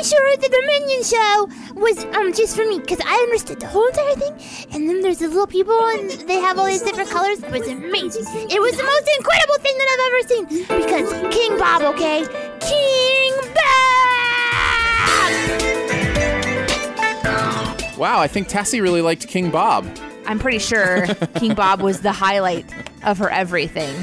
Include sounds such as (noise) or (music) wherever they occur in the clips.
Pretty sure the Dominion show was um just for me because I understood the whole entire thing. And then there's the little people and they have all these different colors. It was amazing. It was the most incredible thing that I've ever seen because King Bob, okay, King Bob. Wow, I think Tassie really liked King Bob. I'm pretty sure (laughs) King Bob was the highlight of her everything.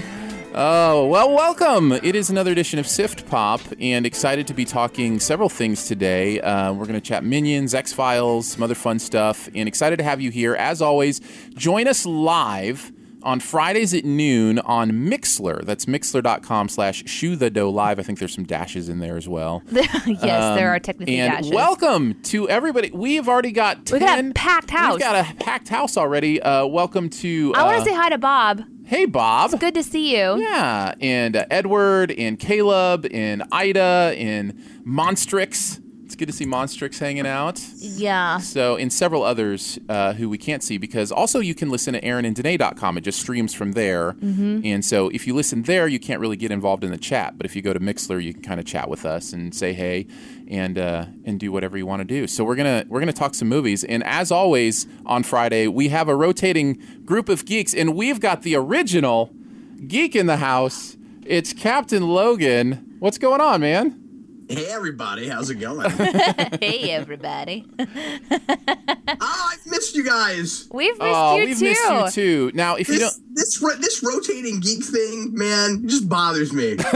Oh, well, welcome. It is another edition of Sift Pop, and excited to be talking several things today. Uh, we're going to chat Minions, X Files, some other fun stuff, and excited to have you here. As always, join us live on Fridays at noon on Mixlr. That's mixlr.com slash shoe the dough live. I think there's some dashes in there as well. (laughs) yes, there are technically and dashes. welcome to everybody. We've already got 10. We got a packed house. We've got a packed house already. Uh, welcome to. I want uh, to say hi to Bob. Hey, Bob. Good to see you. Yeah, and uh, Edward and Caleb and Ida and Monstrix. Good to see Monstrix hanging out. Yeah. So, and several others uh, who we can't see because also you can listen to aaronanddanae.com. It just streams from there. Mm-hmm. And so if you listen there, you can't really get involved in the chat. But if you go to Mixlr, you can kind of chat with us and say hey and uh, and do whatever you want to do. So we're gonna we're gonna talk some movies. And as always on Friday, we have a rotating group of geeks, and we've got the original geek in the house. It's Captain Logan. What's going on, man? Hey everybody, how's it going? (laughs) hey, everybody. oh, (laughs) I've missed you guys. We've missed Oh, you we've too. missed you too. Now, if you don't, This this ro- this rotating geek thing, man, just bothers me. (laughs)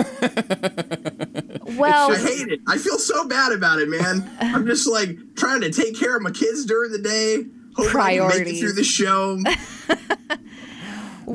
Well, I hate it. I feel so bad about it, man. I'm just like trying to take care of my kids during the day. Hoping I can make it through the show.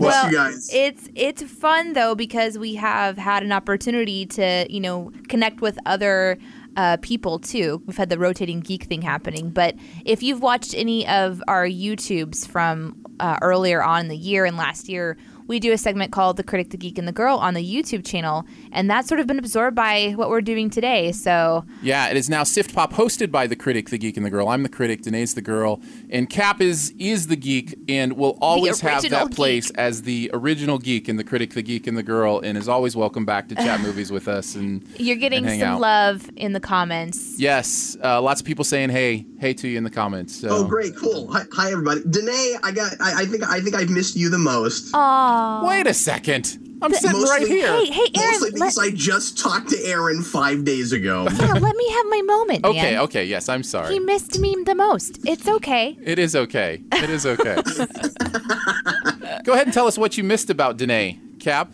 Well, guys. it's it's fun though because we have had an opportunity to you know connect with other uh, people too. We've had the rotating geek thing happening, but if you've watched any of our YouTubes from uh, earlier on in the year and last year. We do a segment called The Critic, the Geek, and the Girl on the YouTube channel, and that's sort of been absorbed by what we're doing today. So, yeah, it is now Sift Pop, hosted by the critic, the geek, and the girl. I'm the critic, Danae's the girl, and Cap is is the geek, and will always have original that place as the original geek and the critic, the geek, and the girl, and is always welcome back to (laughs) chat movies with us. And you're getting and hang some out. love in the comments. Yes, uh, lots of people saying hey, hey to you in the comments. So. Oh, great, cool. Hi, hi everybody. Danae, I got. I, I think. I think I've missed you the most. Aww. Wait a second. I'm sitting Mostly- right here. Hey, hey, Aaron, Mostly let, because I just talked to Aaron five days ago. yeah, let me have my moment, man. Okay, okay, yes, I'm sorry. He missed me the most. It's okay. It is okay. It is okay. (laughs) Go ahead and tell us what you missed about Danae, Cap.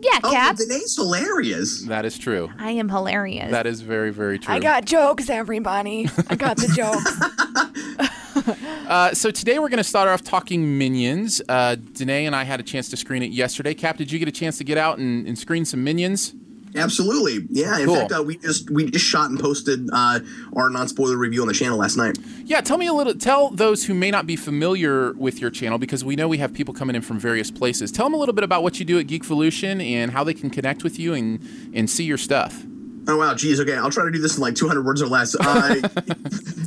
Yeah, Oh, Cap. Danae's hilarious. That is true. I am hilarious. That is very, very true. I got jokes, everybody. I got the jokes. (laughs) (laughs) Uh, so today we're going to start off talking Minions. Uh, Danae and I had a chance to screen it yesterday. Cap, did you get a chance to get out and, and screen some Minions? Absolutely, yeah. In Cool. fact, uh, we just we just shot and posted uh, our non spoiler review on the channel last night. Yeah, tell me a little. Tell those who may not be familiar with your channel because we know we have people coming in from various places. Tell them a little bit about what you do at Geekvolution and how they can connect with you and and see your stuff. Oh wow, geez. Okay, I'll try to do this in like 200 words or less. Uh, (laughs)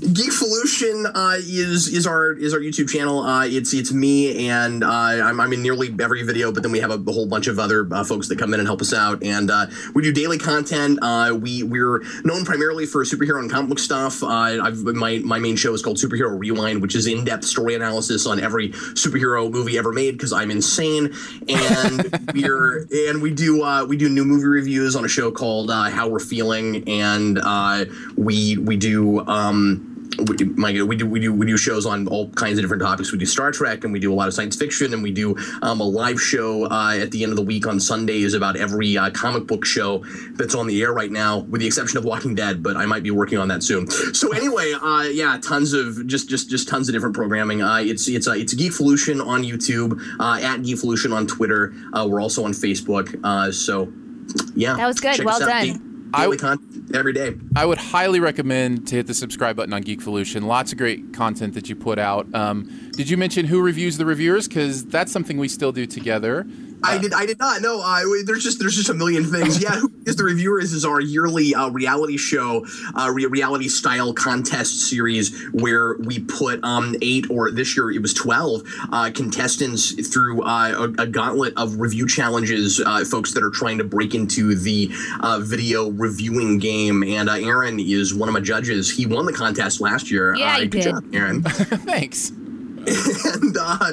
Geekvolution uh, is is our is our YouTube channel. Uh, it's it's me and uh, I'm, I'm in nearly every video, but then we have a, a whole bunch of other uh, folks that come in and help us out. And uh, we do daily content. Uh, we we're known primarily for superhero and comic book stuff. Uh, I've my my main show is called Superhero Rewind, which is in depth story analysis on every superhero movie ever made because I'm insane. And (laughs) we're and we do uh, we do new movie reviews on a show called uh, How We're Feeling, and uh, we we do. Um, we, my, we do we do we do shows on all kinds of different topics. We do Star Trek and we do a lot of science fiction and we do um, a live show uh, at the end of the week on Sundays about every uh, comic book show that's on the air right now, with the exception of Walking Dead. But I might be working on that soon. So anyway, uh, yeah, tons of just just just tons of different programming. Uh, it's it's uh, it's Geekvolution on YouTube, uh, at Geekvolution on Twitter. Uh, we're also on Facebook. Uh, so yeah, That was good. check Well done. Da- Daily content. every day. I would highly recommend to hit the subscribe button on Geekvolution. Lots of great content that you put out. Um, did you mention who reviews the reviewers? Because that's something we still do together. I did. I did not know. Uh, there's just there's just a million things. (laughs) Yeah, who is the reviewers is our yearly uh, reality show, uh, re- reality style contest series where we put um eight or this year it was twelve uh, contestants through uh, a, a gauntlet of review challenges. Uh, folks that are trying to break into the uh, video reviewing game, and uh, Aaron is one of my judges. He won the contest last year. Yeah, uh, he good did. job, Aaron. (laughs) Thanks. (laughs) and uh,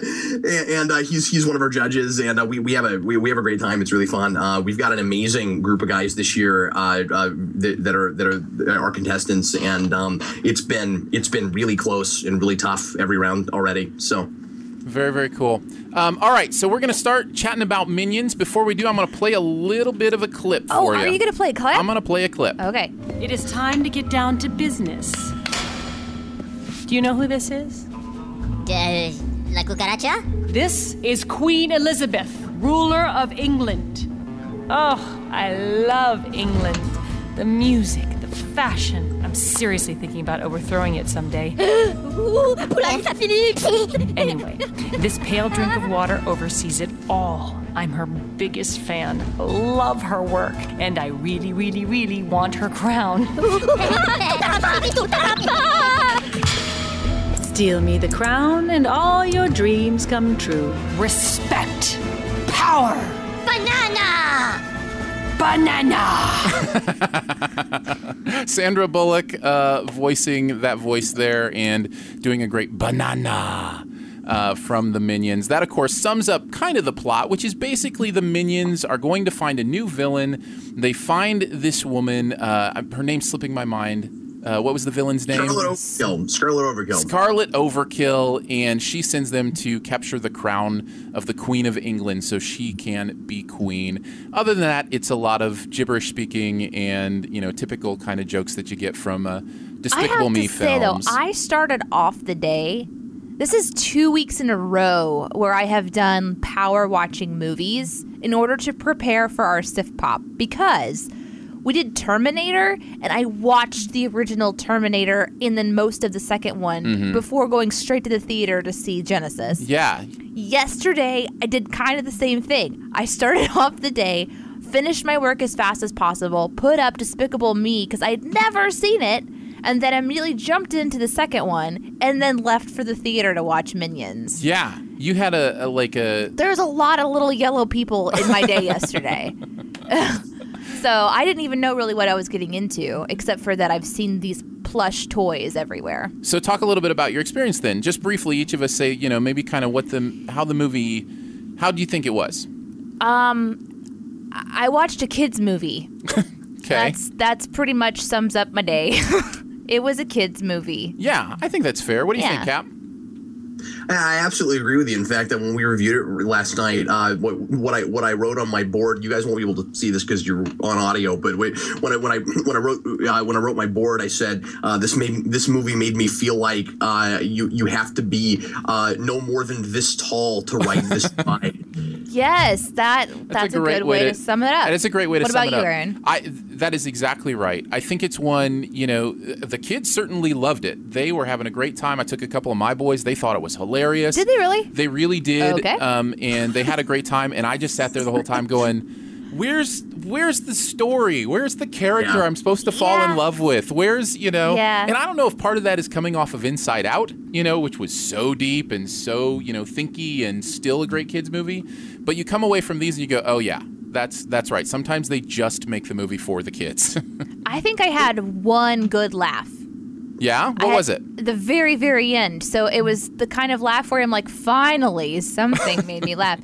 and uh, he's he's one of our judges, and uh, we, we have a we, we have a great time. It's really fun. Uh, we've got an amazing group of guys this year uh, uh, that, that are that are our contestants, and um, it's been it's been really close and really tough every round already. So. Very, very cool. Um, all right, so we're going to start chatting about minions. Before we do, I'm going to play a little bit of a clip Oh, for are you. you gonna play a clip? I'm going to play a clip. Okay. It is time to get down to business. Do you know who this is? Uh, la cucaracha? This is Queen Elizabeth, ruler of England. Oh, I love England. The music, the fashion. I'm seriously thinking about overthrowing it someday. (gasps) Ouh, Poulain, ça finit! (laughs) Anyway, this pale drink of water oversees it all. I'm her biggest fan. Love her work. And I really, really, really want her crown. (laughs) (laughs) Steal me the crown, and all your dreams come true. Respect. Power. Banana! Banana. (laughs) Sandra Bullock uh, voicing that voice there and doing a great banana. Uh, from the minions. That, of course, sums up kind of the plot, which is basically the minions are going to find a new villain. They find this woman, uh, her name's slipping my mind. Uh, what was the villain's name? Scarlet Overkill. Scarlet Overkill. Scarlet Overkill, and she sends them to capture the crown of the Queen of England so she can be queen. Other than that, it's a lot of gibberish speaking and you know typical kind of jokes that you get from uh, I Despicable have Me to say though, I started off the day. This is two weeks in a row where I have done power watching movies in order to prepare for our Sift Pop because we did Terminator and I watched the original Terminator and then most of the second one Mm-hmm. before going straight to the theater to see Genisys. yeah, Yesterday, I did kind of the same thing. I started (laughs) off the day, finished my work as fast as possible, put up Despicable Me because I had never seen it, and then immediately jumped into the second one, and then left for the theater to watch Minions. yeah. You had a, a like a There's a lot of little yellow people in my day (laughs) yesterday. (laughs) so I didn't even know really what I was getting into, except for that I've seen these plush toys everywhere. So talk a little bit about your experience then. Just briefly, each of us say, you know, maybe kind of what the how the movie how do you think it was? Um, I watched a kids movie. (laughs) Okay. That's that's pretty much sums up my day. (laughs) it was a kids movie. yeah, I think that's fair. What do you Yeah. think, Cap? I absolutely agree with you. In fact, that when we reviewed it last night, uh, what, what I what I wrote on my board, you guys won't be able to see this because you're on audio. But wait, when I when I when I wrote uh, when I wrote my board, I said uh, this made this movie made me feel like uh, you you have to be uh, no more than this tall to ride this (laughs) ride. Yes, that that's, a, good way, to, sum it up. That is a great way to what sum about it you, up. Aaron? I that is exactly right. I think it's one, you know, the kids certainly loved it. They were having a great time. I took a couple of my boys. They thought it was hilarious. Did they really? They really did. Okay. Um, and they had a great time. And I just sat there the whole time going, "Where's where's the story? Where's the character Yeah. I'm supposed to fall Yeah. in love with? Where's you know?" Yeah. And I don't know if part of that is coming off of Inside Out, you know, which was so deep and so you know thinky and still a great kids movie. But you come away from these and you go, "Oh yeah." That's that's right. Sometimes they just make the movie for the kids. (laughs) I think I had one good laugh. Yeah, what was it? The very, very end. So it was the kind of laugh where I'm like, finally, something (laughs) made me laugh.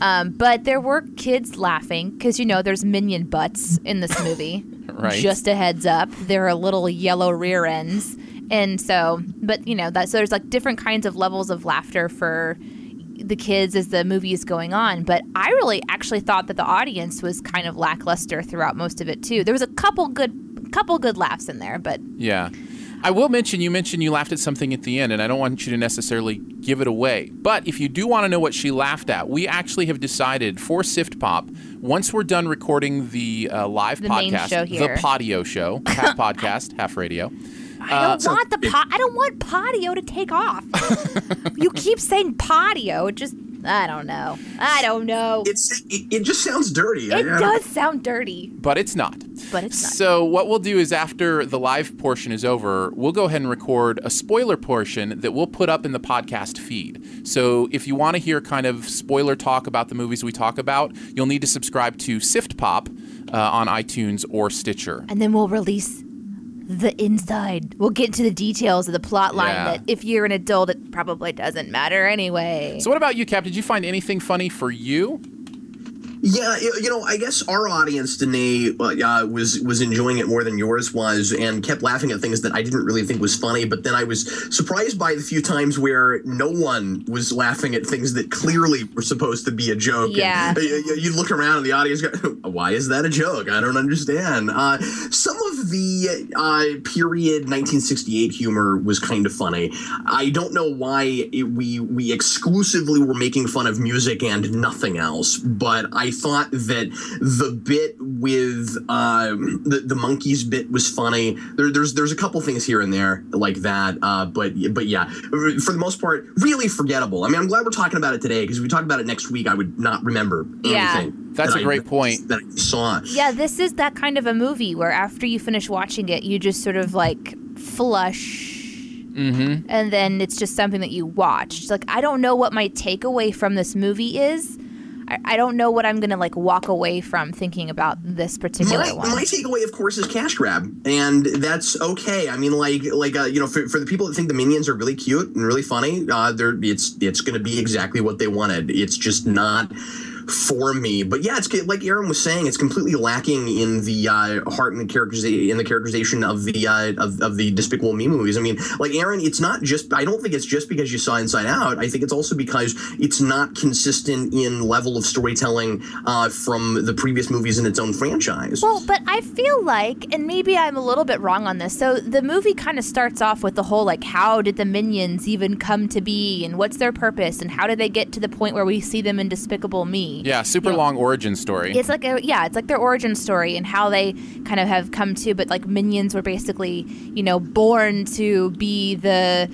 Um, but there were kids laughing because you know there's minion butts in this movie. (laughs) Right. Just a heads up, there are little yellow rear ends, and so, but you know that so there's like different kinds of levels of laughter for the kids as the movie is going on. But I really actually thought that the audience was kind of lackluster throughout most of it too. There was a couple good, couple good laughs in there, but Yeah. I will mention you mentioned you laughed at something at the end, and I don't want you to necessarily give it away. But if you do want to know what she laughed at, we actually have decided for Sift Pop, once we're done recording the uh, live The podcast, the. Patio Show, (laughs) half podcast, half radio. I don't want the po- I don't want patio to take off. (laughs) you keep saying patio. It just I don't know. I don't know. It's it, it just sounds dirty. It does sound dirty, But it's not. but it's not. So what we'll do is after the live portion is over, we'll go ahead and record a spoiler portion that we'll put up in the podcast feed. So if you want to hear kind of spoiler talk about the movies we talk about, you'll need to subscribe to Sift Pop uh, on iTunes or Stitcher. and then we'll release the inside. We'll get into the details of the plot line Yeah. that if you're an adult, it probably doesn't matter anyway. So what about you, Cap? Did you find anything funny for you? Yeah, you you know, I guess our audience, Danae, uh, was was enjoying it more than yours was, and kept laughing at things that I didn't really think was funny. But then I was surprised by the few times where no one was laughing at things that clearly were supposed to be a joke. And Yeah. you, you- you look around and the audience go, (laughs) "Why is that a joke? I don't understand." Uh, some of the uh, period 1968 humor was kind of funny. I don't know why it, we we exclusively were making fun of music and nothing else, but I thought that the bit with um, the the monkeys bit was funny. There, there's there's a couple things here and there like that, uh, but but yeah, for the most part, really forgettable. I mean, I'm glad we're talking about it today because if we talk about it next week, I would not remember Yeah. anything. That's that a I- great point. that I saw. yeah, this is that kind of a movie where after you finish watching it, you just sort of like flush. Mm-hmm. And then it's just something that you watch. It's like, I don't know what my takeaway from this movie is. I, I don't know what I'm going to like walk away from thinking about this particular my, one. my takeaway, of course, is cash grab, and that's okay. I mean, like, like uh, you know, for, for the people that think the minions are really cute and really funny, uh, they're it's it's going to be exactly what they wanted. It's just not for me. But yeah, it's like Aaron was saying, it's completely lacking in the uh, heart and the in the characterization of the uh, of, of the Despicable Me movies. I mean, like Aaron, it's not just. I don't think it's just because you saw Inside Out. I think it's also because it's not consistent in level of storytelling uh, from the previous movies in its own franchise. Well, but I feel like, and maybe I'm a little bit wrong on this. So the movie kind of starts off with the whole like, how did the minions even come to be, and what's their purpose, and how did they get to the point where we see them in Despicable Me? Yeah, super Yeah. long origin story. It's like a yeah, it's like their origin story and how they kind of have come to. But like minions were basically, you know, born to be the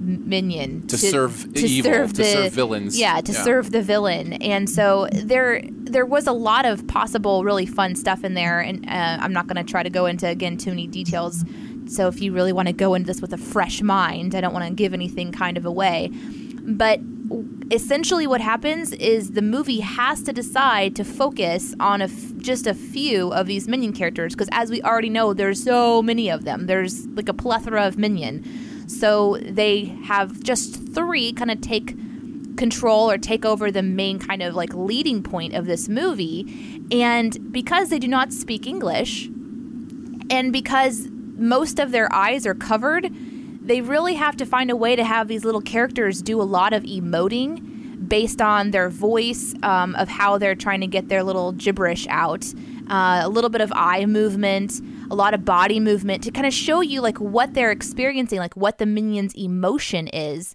minion To serve evil, to serve villains. Yeah, to Yeah. serve the villain. And so there there was a lot of possible really fun stuff in there. And uh, I'm not going to try to go into again too many details. So if you really want to go into this with a fresh mind, I don't want to give anything kind of away. But essentially what happens is the movie has to decide to focus on a f- just a few of these minion characters because as we already know there's so many of them. There's like a plethora of minion. So they have just three kind of take control or take over the main kind of like leading point of this movie. And because they do not speak english and because most of their eyes are covered, they really have to find a way to have these little characters do a lot of emoting based on their voice, um, of how they're trying to get their little gibberish out, uh, a little bit of eye movement, a lot of body movement to kind of show you like what they're experiencing, like what the minion's emotion is.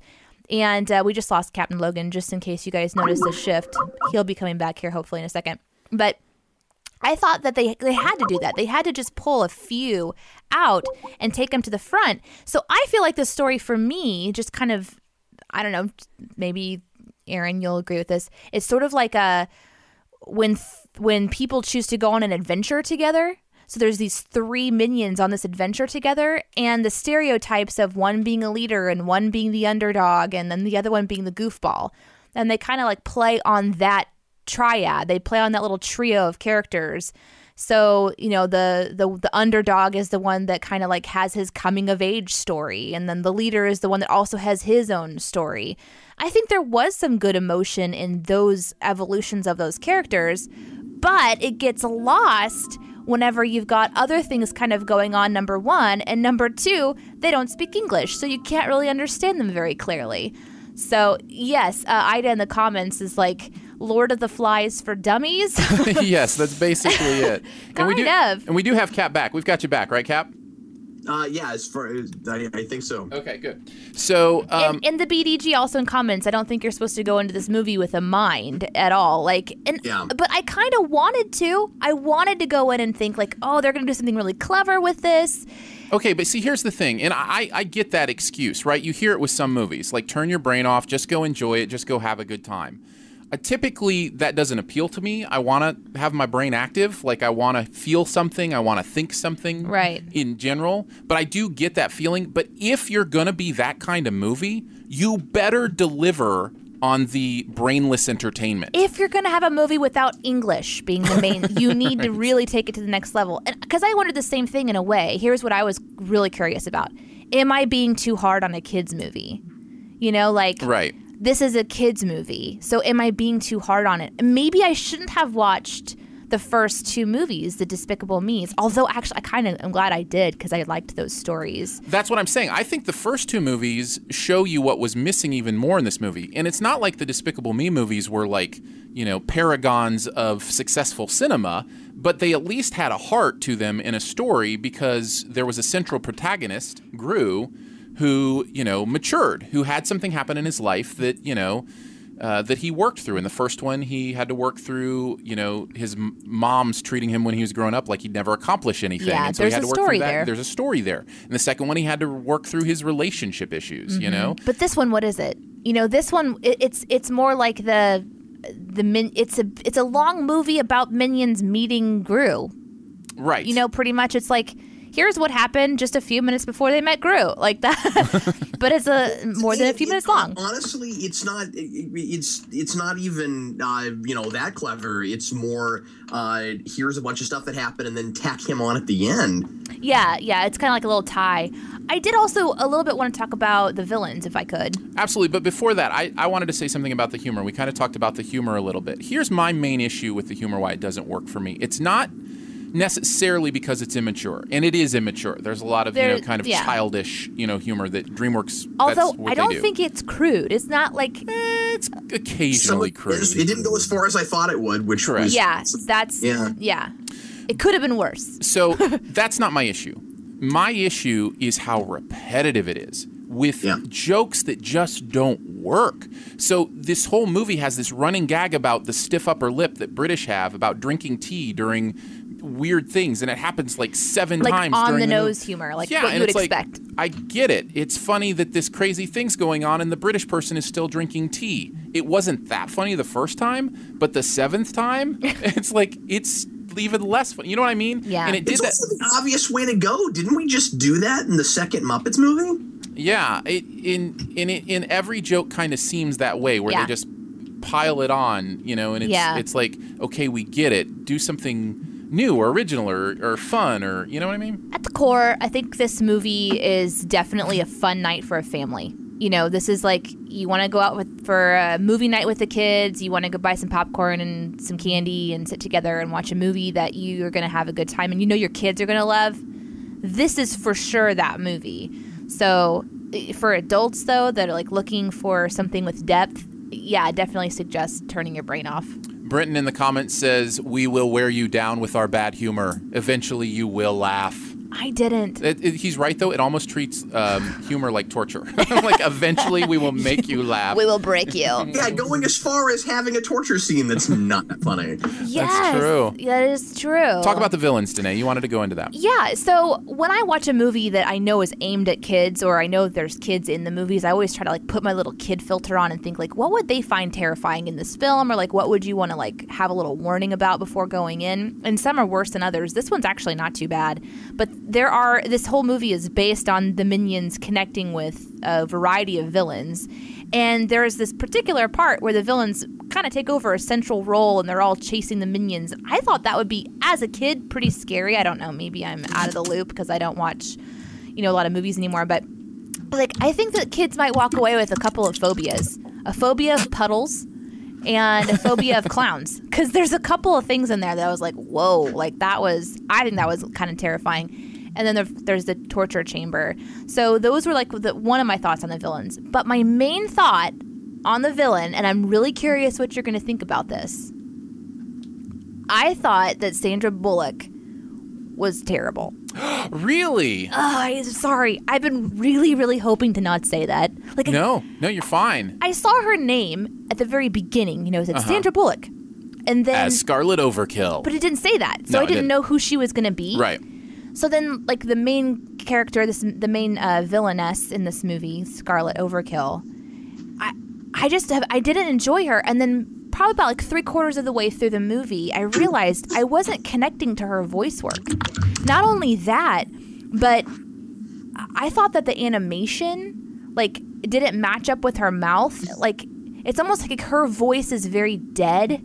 And uh, we just lost Captain Logan, just in case you guys noticed a shift. He'll be coming back here hopefully in a second. But I thought that they they had to do that. They had to just pull a few out and take them to the front. So I feel like the story for me just kind of I don't know, maybe Aaron you'll agree with this. It's sort of like a when th- when people choose to go on an adventure together. So there's these three minions on this adventure together and the stereotypes of one being a leader and one being the underdog and then the other one being the goofball. And they kind of like play on that triad. They play on that little trio of characters. So, you know, the the the underdog is the one that kind of like has his coming of age story and then the leader is the one that also has his own story. I think there was some good emotion in those evolutions of those characters, but it gets lost whenever you've got other things kind of going on number 1 and number 2, they don't speak English, so you can't really understand them very clearly. So, yes, uh, Ida in the comments is like Lord of the Flies for dummies. (laughs) (laughs) yes, that's basically it. and we do, Kind of. And we do have Cap back. We've got you back, right, Cap? Uh, yeah, as far as I, I think so. Okay, good. So, um, in, and the BDG also in comments, I don't think you're supposed to go into this movie with a mind at all. Like, and Yeah. but I kind of wanted to. I wanted to go in and think like, oh, they're gonna do something really clever with this. Okay, but see, here's the thing, and I, I get that excuse, right? You hear it with some movies, like turn your brain off, just go enjoy it, just go have a good time. Uh, typically, that doesn't appeal to me. I want to have my brain active, like I want to feel something, I want to think something, Right. In general, but I do get that feeling. But if you're gonna be that kind of movie, you better deliver on the brainless entertainment. If you're gonna have a movie without English being the main, you (laughs) need to really take it to the next level. Because I wondered the same thing in a way. Here's what I was really curious about: Am I being too hard on a kids movie? You know, like right. This is a kids movie so am i being too hard on it maybe i shouldn't have watched the first two movies the despicable me's although actually i kind of am glad i did because i liked those stories That's what I'm saying. I think the first two movies show you what was missing even more in this movie. And it's not like the Despicable Me movies were like, you know, paragons of successful cinema, but they at least had a heart to them in a story because there was a central protagonist, Gru, who, you know, matured, who had something happen in his life that, you know, uh, that he worked through. In the first one, he had to work through, you know, his m- mom's treating him when he was growing up like he'd never accomplish anything. Yeah, and so he there's had a to work story through that. there. There's a story there. In the second one, he had to work through his relationship issues, you know? but this one what is it you know this one it, it's it's more like the the min it's a it's a long movie about minions meeting gru Right. you know pretty much it's like here's what happened just a few minutes before they met gru like that (laughs) but it's a more than a few It- minutes it- long Honestly, it's not. It, it- it's it's not even uh, you know that clever. It's more. Uh, here's a bunch of stuff that happened, and then tack him on at the end. Yeah, yeah, it's kind of like a little tie. I did also a little bit want to talk about the villains, if I could. Absolutely. But before that, I, I wanted to say something about the humor. We kind of talked about the humor a little bit. Here's my main issue with the humor why it doesn't work for me. It's not necessarily because it's immature, and it is immature. There's a lot of you know kind of yeah. childish you know humor that DreamWorks. Although that's what I don't they do. think it's crude. It's not like eh, it's Some occasionally of- crude. It didn't go as far as I thought it would, which Correct. was yeah, that's Yeah. yeah. It could have been worse. So (laughs) that's not my issue. My issue is how repetitive it is with Yeah. jokes that just don't work. So this whole movie has this running gag about the stiff upper lip that British have about drinking tea during weird things and it happens like seven Like times on during the movie. nose humor, like yeah, what you and would it's like, expect. I get it. It's funny that this crazy thing's going on and the British person is still drinking tea. It wasn't that funny the first time, but the seventh time, (laughs) it's like it's even less funny. You know what I mean? Yeah. And it did It's that. also the obvious way to go. Didn't we just do that in the second Muppets movie? Yeah, it, in in in every joke kind of seems that way, where Yeah. they just pile it on, you know, and it's Yeah. it's like, okay, we get it. Do something new or original or, or fun or you know what I mean? At the core, I think this movie is definitely a fun night for a family. You know, this is like you want to go out with for a movie night with the kids. You want to go buy some popcorn and some candy and sit together and watch a movie that you are going to have a good time and you know your kids are going to love. This is for sure that movie. So, for adults though that are like looking for something with depth, yeah, I definitely suggest turning your brain off. Brenton in the comments says, "We will wear you down with our bad humor. Eventually, you will laugh." I didn't. It, it- he's right though. It almost treats um, humor like torture. (laughs) like eventually, we will make you laugh. We will break you. (laughs) Yeah, going as far as having a torture scene that's not funny. (laughs) yes, true. That is true. Talk about the villains, Danae. You wanted to go into that. Yeah, so when I watch a movie that I know is aimed at kids or I know there's kids in the movies, I always try to like put my little kid filter on and think like what would they find terrifying in this film or like what would you want to like have a little warning about before going in? And some are worse than others. This one's actually not too bad. But there are this whole movie is based on the minions connecting with a variety of villains. And there's this particular part where the villains kind of take over a central role and they're all chasing the minions. I thought that would be, as a kid, pretty scary. I don't know. Maybe I'm out of the loop because I don't watch, you know, a lot of movies anymore. But like, I think that kids might walk away with a couple of phobias a phobia of puddles and a phobia of clowns. Because there's a couple of things in there that I was like, whoa, like that was, I think that was kind of terrifying. And then there, there's the torture chamber. So those were like the, one of my thoughts on the villains. But my main thought on the villain, and I'm really curious what you're going to think about this. I thought that Sandra Bullock was terrible. (gasps) Really? Oh, I'm sorry. I've been really, really hoping to not say that. Like, No, no, you're fine. I saw her name at the very beginning. You know, it said Sandra Bullock, and then Uh-huh. As Scarlet Overkill. but it didn't say that, so No, I didn't didn't. know who she was gonna be. right. So then, like the main character, this the main uh, villainess in this movie, Scarlet Overkill. I I just have I didn't enjoy her, and then probably about like three quarters of the way through the movie, I realized I wasn't connecting to her voice work. Not only that, but I thought that the animation like didn't match up with her mouth. Like it's almost like her voice is very dead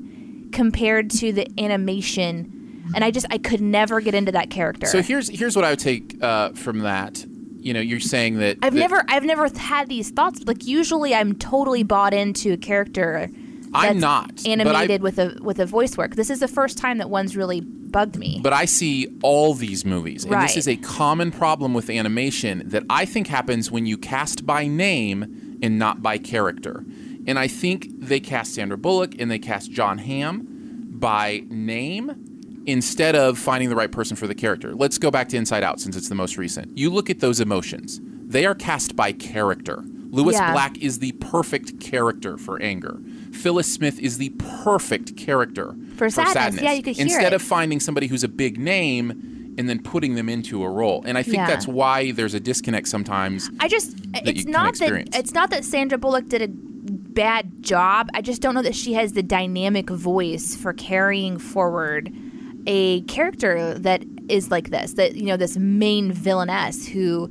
compared to the animation. And I just I could never get into that character. So here's here's what I would take uh, from that. You know, you're saying that I've that- never I've never had these thoughts. Like usually I'm totally bought into a character I'm not but I- animated with a with a voice work. This is the first time that one's really bugged me. But I see all these movies, and this is a common problem with animation that I think happens when you cast by name and not by character. And I think they cast Sandra Bullock and they cast Jon Hamm by name instead of finding the right person for the character. Let's go back to Inside Out since it's the most recent. You look at those emotions, they are cast by character. Lewis Yeah. Black is the perfect character for anger. Phyllis Smith is the perfect character For sadness. Yeah, you could hear Instead it. of finding somebody who's a big name and then putting them into a role. And I think Yeah. that's why there's a disconnect sometimes. I just it's not that it's not that Sandra Bullock did a bad job. I just don't know that she has the dynamic voice for carrying forward a character that is like this. That you know this main villainess who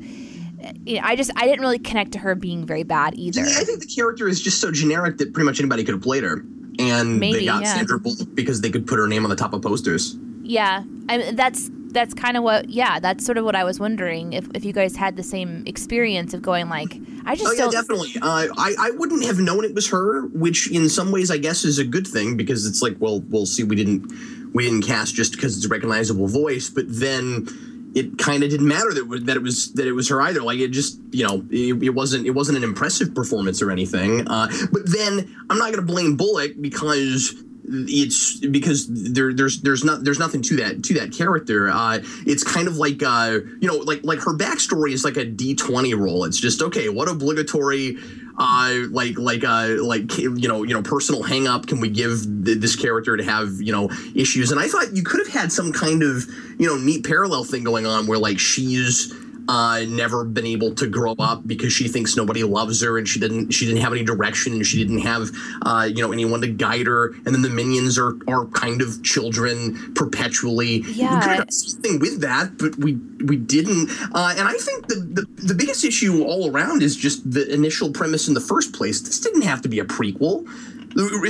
you know, I just I didn't really connect to her being very bad either. I think the character is just so generic that pretty much anybody could have played her. And Maybe, they got yeah. Sandra Bullock because they could put her name on the top of posters. Yeah, I mean, that's that's kind of what. Yeah, that's sort of what I was wondering if if you guys had the same experience of going like I just Oh yeah, definitely. Uh, I I wouldn't have known it was her, which in some ways I guess is a good thing because it's like, well, we'll see. We didn't we didn't cast just because it's a recognizable voice, but then it kind of didn't matter that it was, that it was that it was her either. Like it just you know it, it wasn't it wasn't an impressive performance or anything. Uh, but then I'm not going to blame Bullock because it's because there there's there's not there's nothing to that to that character uh it's kind of like uh you know like like her backstory is like a d20 roll it's just okay what obligatory uh like like uh like you know you know personal hang up can we give th- this character to have you know issues? And i thought you could have had some kind of you know neat parallel thing going on where like she's uh, never been able to grow up because she thinks nobody loves her and she didn't she didn't have any direction and she didn't have uh, you know anyone to guide her. And then the minions are are kind of children perpetually. Yeah. we could have something with that but we we didn't. Uh, and I think the, the the biggest issue all around is just the initial premise in the first place. This didn't have to be a prequel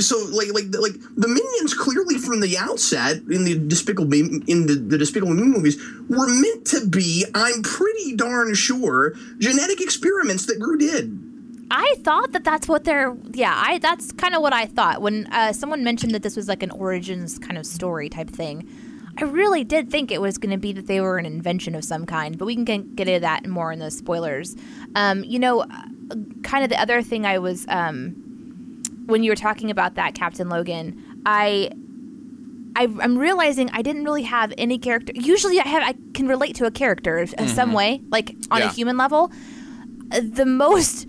so like like like the minions clearly from the outset in the despicable Me- in the, the despicable me movies were meant to be i'm pretty darn sure genetic experiments that Gru did I thought that that's what they're. Yeah, I that's kind of what I thought when uh, someone mentioned that this was like an origins kind of story type thing. I really did think it was going to be that they were an invention of some kind, but we can get, get into that more in the spoilers. Um, you know, uh, kind of the other thing I was um, when you were talking about that Captain Logan, I I, I'm realizing I didn't really have any character. Usually, I have I can relate to a character in some mm-hmm. way, like on a human level. The most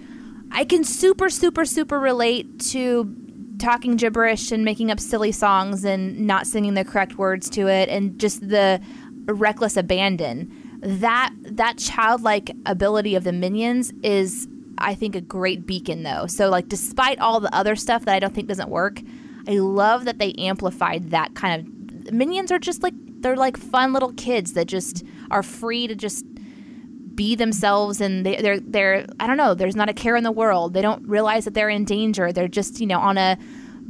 I can super, super, super relate to talking gibberish and making up silly songs and not singing the correct words to it, and just the reckless abandon. That that childlike ability of the minions is, I think, a great beacon though. So like, despite all the other stuff that I don't think doesn't work, I love that they amplified that kind of. Minions are just like they're like fun little kids that just are free to just be themselves and they, they're they're I don't know. There's not a care in the world. They don't realize that they're in danger. They're just you know on a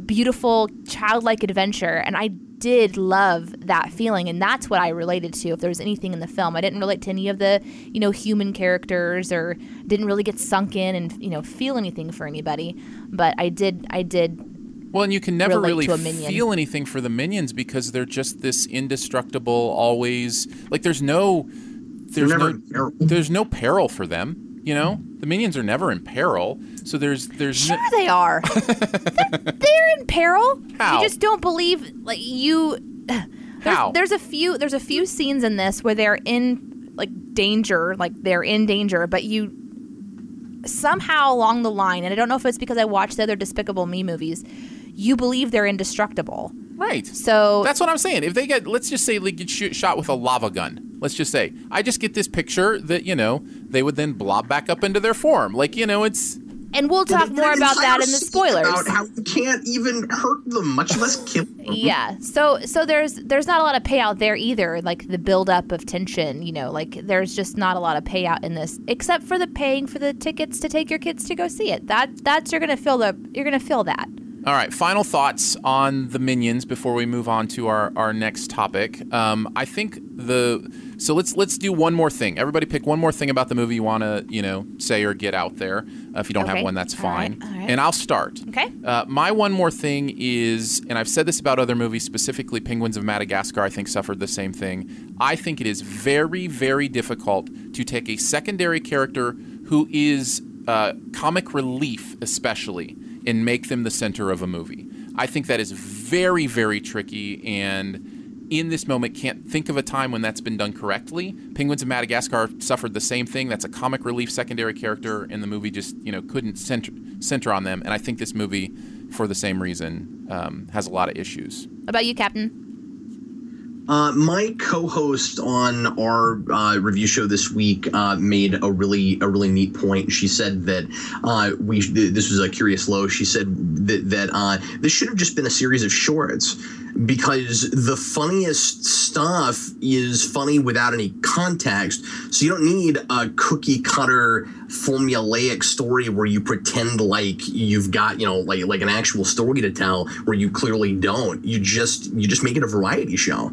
beautiful childlike adventure, and I did love that feeling, and that's what I related to. If there was anything in the film, I didn't relate to any of the you know human characters or didn't really get sunk in and you know feel anything for anybody. But I did I did Well, and you can never really to a minion. feel anything for the minions because they're just this indestructible, always like there's no there's no peril. there's no peril for them. You know, the minions are never in peril. So there's there's Sure, no, they are. (laughs) they're, they're in peril. How? You just don't believe, like you. (sighs) There's, How? there's a few there's a few scenes in this where they're in like danger, like they're in danger, but you somehow along the line, and I don't know if it's because I watched the other Despicable Me movies, you believe they're indestructible. right. So That's what I'm saying. If they get, let's just say they get shot with a lava gun. Let's just say I just get this picture that you know they would then blob back up into their form. Like you know, it's and we'll talk more about that in the spoilers. About how you can't even hurt them, much less kill them. Yeah. So so there's there's not a lot of payout there either. Like the buildup of tension, you know, like there's just not a lot of payout in this, except for the paying for the tickets to take your kids to go see it. That that's you're gonna feel the you're gonna feel that. All right, final thoughts on the minions before we move on to our, our next topic. Um, I think the so let's let's do one more thing. Everybody pick one more thing about the movie you want to you know say or get out there. Uh, if you don't have one, that's fine. right, all right. And I'll start. Okay. Uh, my one more thing is, and I've said this about other movies, specifically Penguins of Madagascar. I think suffered the same thing. I think it is very very difficult to take a secondary character who is uh, comic relief, especially, and make them the center of a movie. I think that is very, very tricky, and in this moment, can't think of a time when that's been done correctly. Penguins of Madagascar suffered the same thing. That's a comic relief secondary character, and the movie just you know couldn't center center on them. And I think this movie, for the same reason, um, has a lot of issues. What about you, Captain? Uh, my co-host on our uh, review show this week uh, made a really a really neat point. She said that uh, we this was a curious low. She said that that uh, this should have just been a series of shorts because the funniest stuff is funny without any context. So you don't need a cookie cutter formulaic story where you pretend like you've got you know like like an actual story to tell where you clearly don't. You just you just make it a variety show.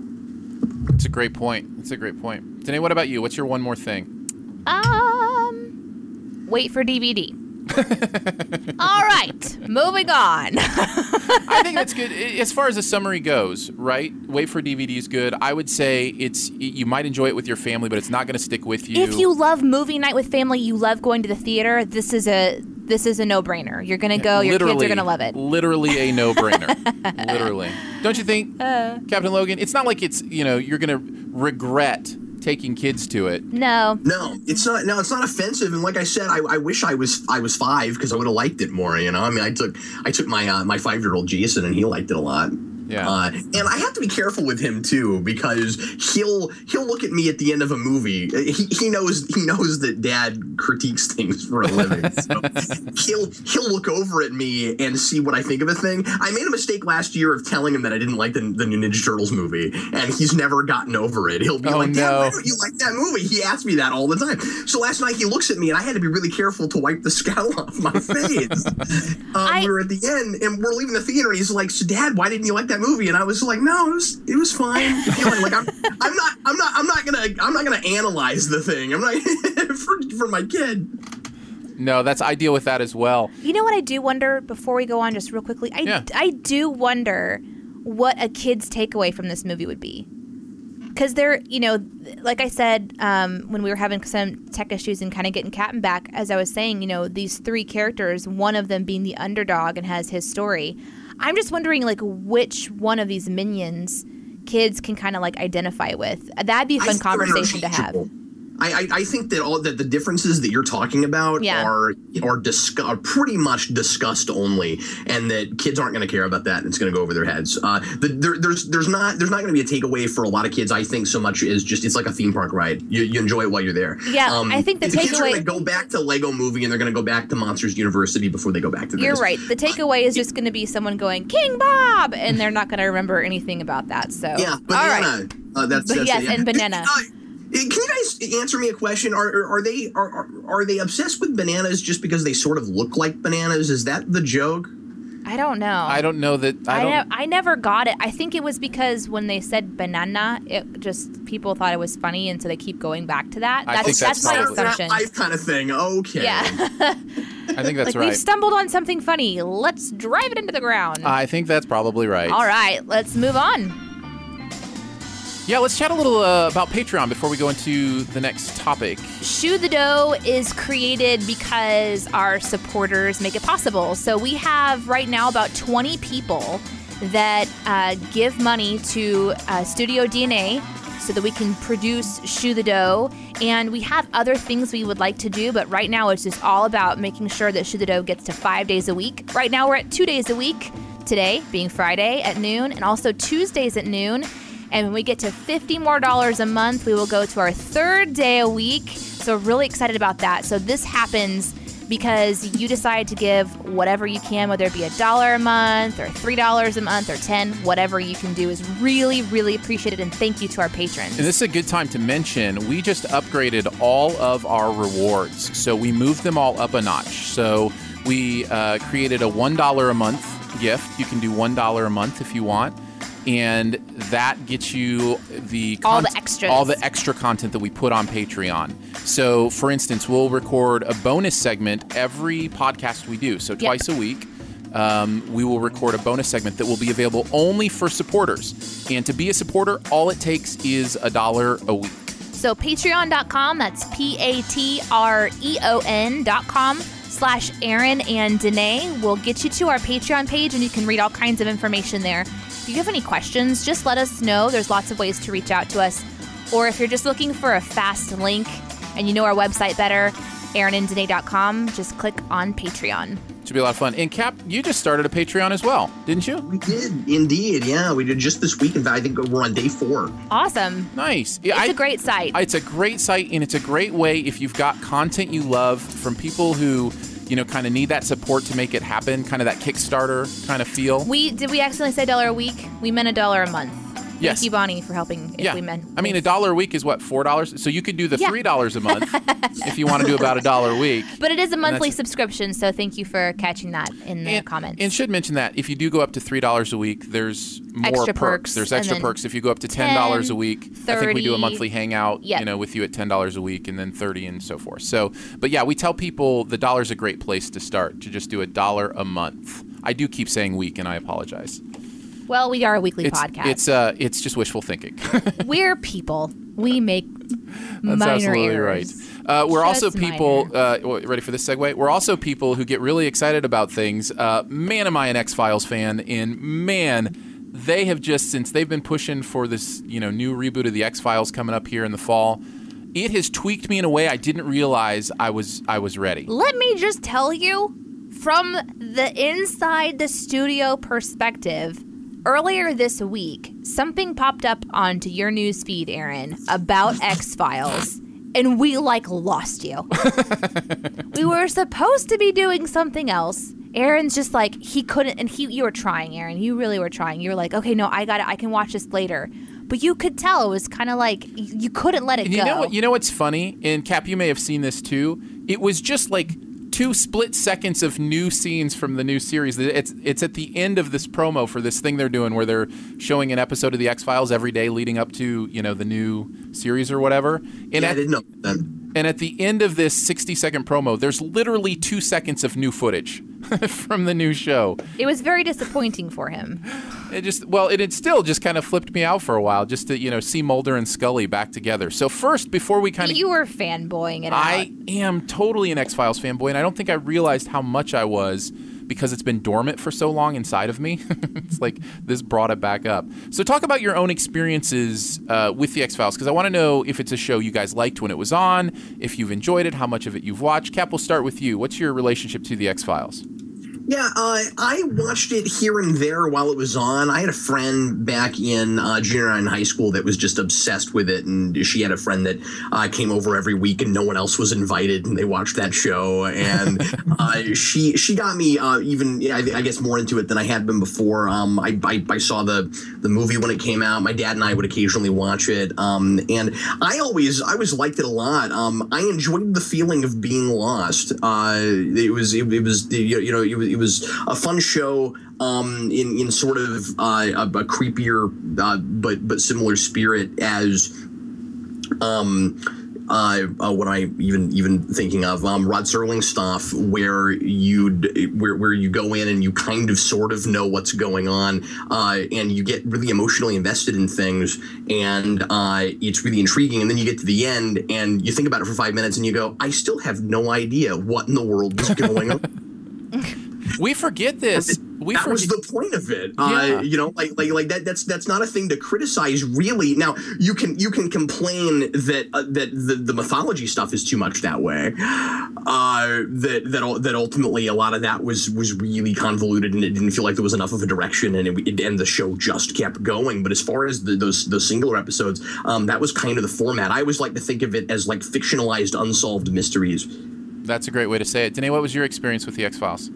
It's a great point. It's a great point. Danae, what about you? What's your one more thing? Um, wait for DVD. (laughs) All right, moving on. I think that's good. As far as the summary goes, right? Wait for DVD is good. I would say it's you might enjoy it with your family, but it's not going to stick with you. if you love movie night with family, you love going to the theater. This is a this is a no brainer. You're gonna go. Your kids are gonna love it. Literally a no-brainer. (laughs) literally, don't you think, Uh. Captain Logan? It's not like it's you know you're going to regret taking kids to it. No, No, it's not. No, it's not offensive. And like I said, I, I wish I was I was five because I would have liked it more. You know, I mean, I took I took my uh, my five year old Jason and he liked it a lot. Yeah. Uh, and I have to be careful with him too because he'll he'll look at me at the end of a movie. He, he knows he knows that Dad critiques things for a living. (laughs) So he'll he'll look over at me and see what I think of a thing. I made a mistake last year of telling him that I didn't like the, the new Ninja Turtles movie, and he's never gotten over it. He'll be Oh, like, Dad, no. why don't you like that movie? He asks me that all the time. So last night he looks at me and I had to be really careful to wipe the scowl (laughs) off my face. um, (laughs) I- we were at the end and we're leaving the theater and he's like, "So Dad, why didn't you like that movie?" And I was like, "No, it was it was fine." You know, like I'm, (laughs) I'm not I'm not I'm not gonna I'm not gonna analyze the thing. I'm not (laughs) for for my kid. No, that's I deal with that as well. you know what I do wonder. Before we go on, just real quickly, I Yeah. I do wonder what a kid's takeaway from this movie would be. Because they're, you know, like I said, um, when we were having some tech issues and kind of getting Captain back, as I was saying, you know, these three characters, one of them being the underdog and has his story. I'm just wondering, like, which one of these minions kids can kind of like identify with. That'd be a fun conversation to have. I, I, I think that all that the differences that you're talking about Yeah. are are, discu- are pretty much discussed only, and that kids aren't going to care about that, and it's going to go over their heads. Uh, the, there, there's there's not there's not going to be a takeaway for a lot of kids. I think so much is just it's like a theme park ride. You, you enjoy it while you're there. Um, Yeah, I think the kids are going to go back to Lego Movie, and they're going to go back to Monsters University before they go back to this. You're right. The takeaway is just going to be someone going King Bob, and they're not going to remember anything about that. So, Yeah, banana. right. Uh, that's, But that's yes, it, yeah. and banana. Can you guys answer me a question? Are, are, are they are, are are they obsessed with bananas just because they sort of look like bananas? Is that the joke? I don't know. I don't know that I I, don't. ne- I never got it. I think it was because when they said banana, it just people thought it was funny, and so they keep going back to that. I That's think that's my probably- assumption. Life kind of thing. Okay. Yeah, (laughs) I think that's like right. we've stumbled on something funny. Let's drive it into the ground. I think that's probably right. All right, let's move on. Yeah, let's chat a little uh, about Patreon before we go into the next topic. Shoe the Dough is created because our supporters make it possible. So we have right now about 20 people that uh, give money to uh, Studio DNA so that we can produce Shoe the Dough. And we have other things we would like to do, but right now it's just all about making sure that Shoe the Dough gets to five days a week. Right now we're at two days a week, today being Friday at noon, and also Tuesdays at noon. And when we get to 50 more dollars a month, we will go to our third day a week. So we're really excited about that. So this happens because you decide to give whatever you can, whether it be a dollar a month or three dollars a month or ten, whatever you can do is really, really appreciated. And thank you to our patrons. And this is a good time to mention we just upgraded all of our rewards. So we moved them all up a notch. So we uh, created a $1 a month gift. You can do $1 a month if you want. And that gets you the All the extras. all the extra content that we put on Patreon. So, for instance, we'll record a bonus segment every podcast we do. So, twice a week, um, we will record a bonus segment that will be available only for supporters. And to be a supporter, all it takes is a dollar a week. So patreon.com, that's P-A-T-R-E-O-N dot com slash Aaron and Danae will get you to our Patreon page and you can read all kinds of information there. If you have any questions, just let us know. There's lots of ways to reach out to us. Or if you're just looking for a fast link and you know our website better, aaronanddanae.com, just click on Patreon. It should be a lot of fun. And Cap, you just started a Patreon as well, didn't you? We did indeed. Yeah, we did just this week. In fact, I think we're on day four. Awesome. Nice. Yeah, It's I- a great site. It's a great site, and it's a great way if you've got content you love from people who, you know, kind of need that support to make it happen, kind of that Kickstarter kind of feel. we did we accidentally say dollar a week? We meant a dollar a month. Yes. Thank you, Bonnie, for helping. If yeah. we meant. I mean, a dollar a week is what four dollars. So you could do the Yeah. three dollars a month (laughs) if you want to do about a dollar a week. But it is a monthly subscription, so thank you for catching that in the and, comments. and should mention that if you do go up to three dollars a week, there's more Extra perks, There's extra perks if you go up to ten dollars a 10, week. I think we do a monthly hangout, Yep. you know, with you at ten dollars a week, and then thirty and so forth. So, but yeah, we tell people the dollar's a great place to start to just do a dollar a month. I do keep saying week, and I apologize. Well, we are a weekly It's podcast. it's uh it's just wishful thinking. (laughs) We're people. We make That's minor absolutely errors. right. Uh, we're also people. Uh, ready for this segue? We're also people who get really excited about things. Uh, man, am I an X Files fan? And man, they have just since they've been pushing for this, you know, new reboot of the X Files coming up here in the fall. It has tweaked me in a way I didn't realize I was I was ready. Let me just tell you, from the inside the studio perspective, earlier this week, something popped up onto your news feed, Aaron, about X Files. And we like lost you. (laughs) we were supposed to be doing something else. Aaron's just like he couldn't, and he you were trying, Aaron. You really were trying. You were like, okay, no, I got it. I can watch this later. But you could tell it was kind of like you couldn't let it And go. you know what? You know what's funny? And Cap, you may have seen this too. It was just like two split seconds of new scenes from the new series. It's it's at the end of this promo for this thing they're doing where they're showing an episode of the X Files every day leading up to you know the new series or whatever. And Yeah, I didn't know that. and at the end of this 60 second promo, there's literally two seconds of new footage (laughs) from the new show. it was very disappointing for him. It just well, it had still just kind of flipped me out for a while, just to you know see Mulder and Scully back together. So first, before we kind of You were fanboying it out. I am totally an X Files fanboy, and I don't think I realized how much I was because it's been dormant for so long inside of me. (laughs) it's like this brought it back up. So, talk about your own experiences uh, with the X Files, because I want to know if it's a show you guys liked when it was on, if you've enjoyed it, how much of it you've watched. Cap, we'll start with you. What's your relationship to the X Files? Yeah, uh, I watched it here and there while it was on. I had a friend back in uh, junior high and high school that was just obsessed with it, and she had a friend that uh, came over every week, and no one else was invited, and they watched that show. And (laughs) uh, she she got me uh, even I, I guess more into it than I had been before. Um, I, I I saw the the movie when it came out. My dad and I would occasionally watch it, um, and I always I always liked it a lot. Um, I enjoyed the feeling of being lost. Uh, it was it, it was you know it was, it was a fun show um, in in sort of uh, a, a creepier uh, but but similar spirit as um uh, uh, what I even even thinking of um, Rod Serling stuff where you'd where where you go in and you kind of sort of know what's going on uh, and you get really emotionally invested in things and uh, it's really intriguing and then you get to the end and you think about it for five minutes and you go I still have no idea what in the world is going on. (laughs) We forget this. We that was the point of it. Yeah. Uh, you know, like like like that. That's that's not a thing to criticize, really. Now you can you can complain that uh, that the, the mythology stuff is too much that way. Uh, that that that ultimately a lot of that was was really convoluted and it didn't feel like there was enough of a direction and it, it and the show just kept going. But as far as the, those those singular episodes, um, that was kind of the format. I always like to think of it as like fictionalized unsolved mysteries. That's a great way to say it. Danae, what was your experience with the X Files?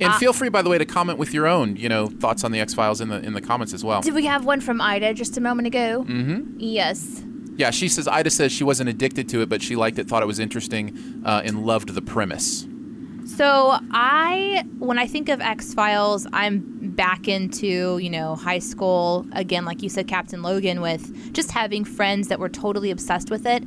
Uh, And feel free, by the way, to comment with your own, you know, thoughts on the X Files in the in the comments as well. Did we have one from Ida just a moment ago? Mm-hmm. Yes. Yeah, she says Ida says she wasn't addicted to it, but she liked it, thought it was interesting, uh, and loved the premise. So I, when I think of X Files, I'm back into you know high school again, like you said, Captain Logan, with just having friends that were totally obsessed with it.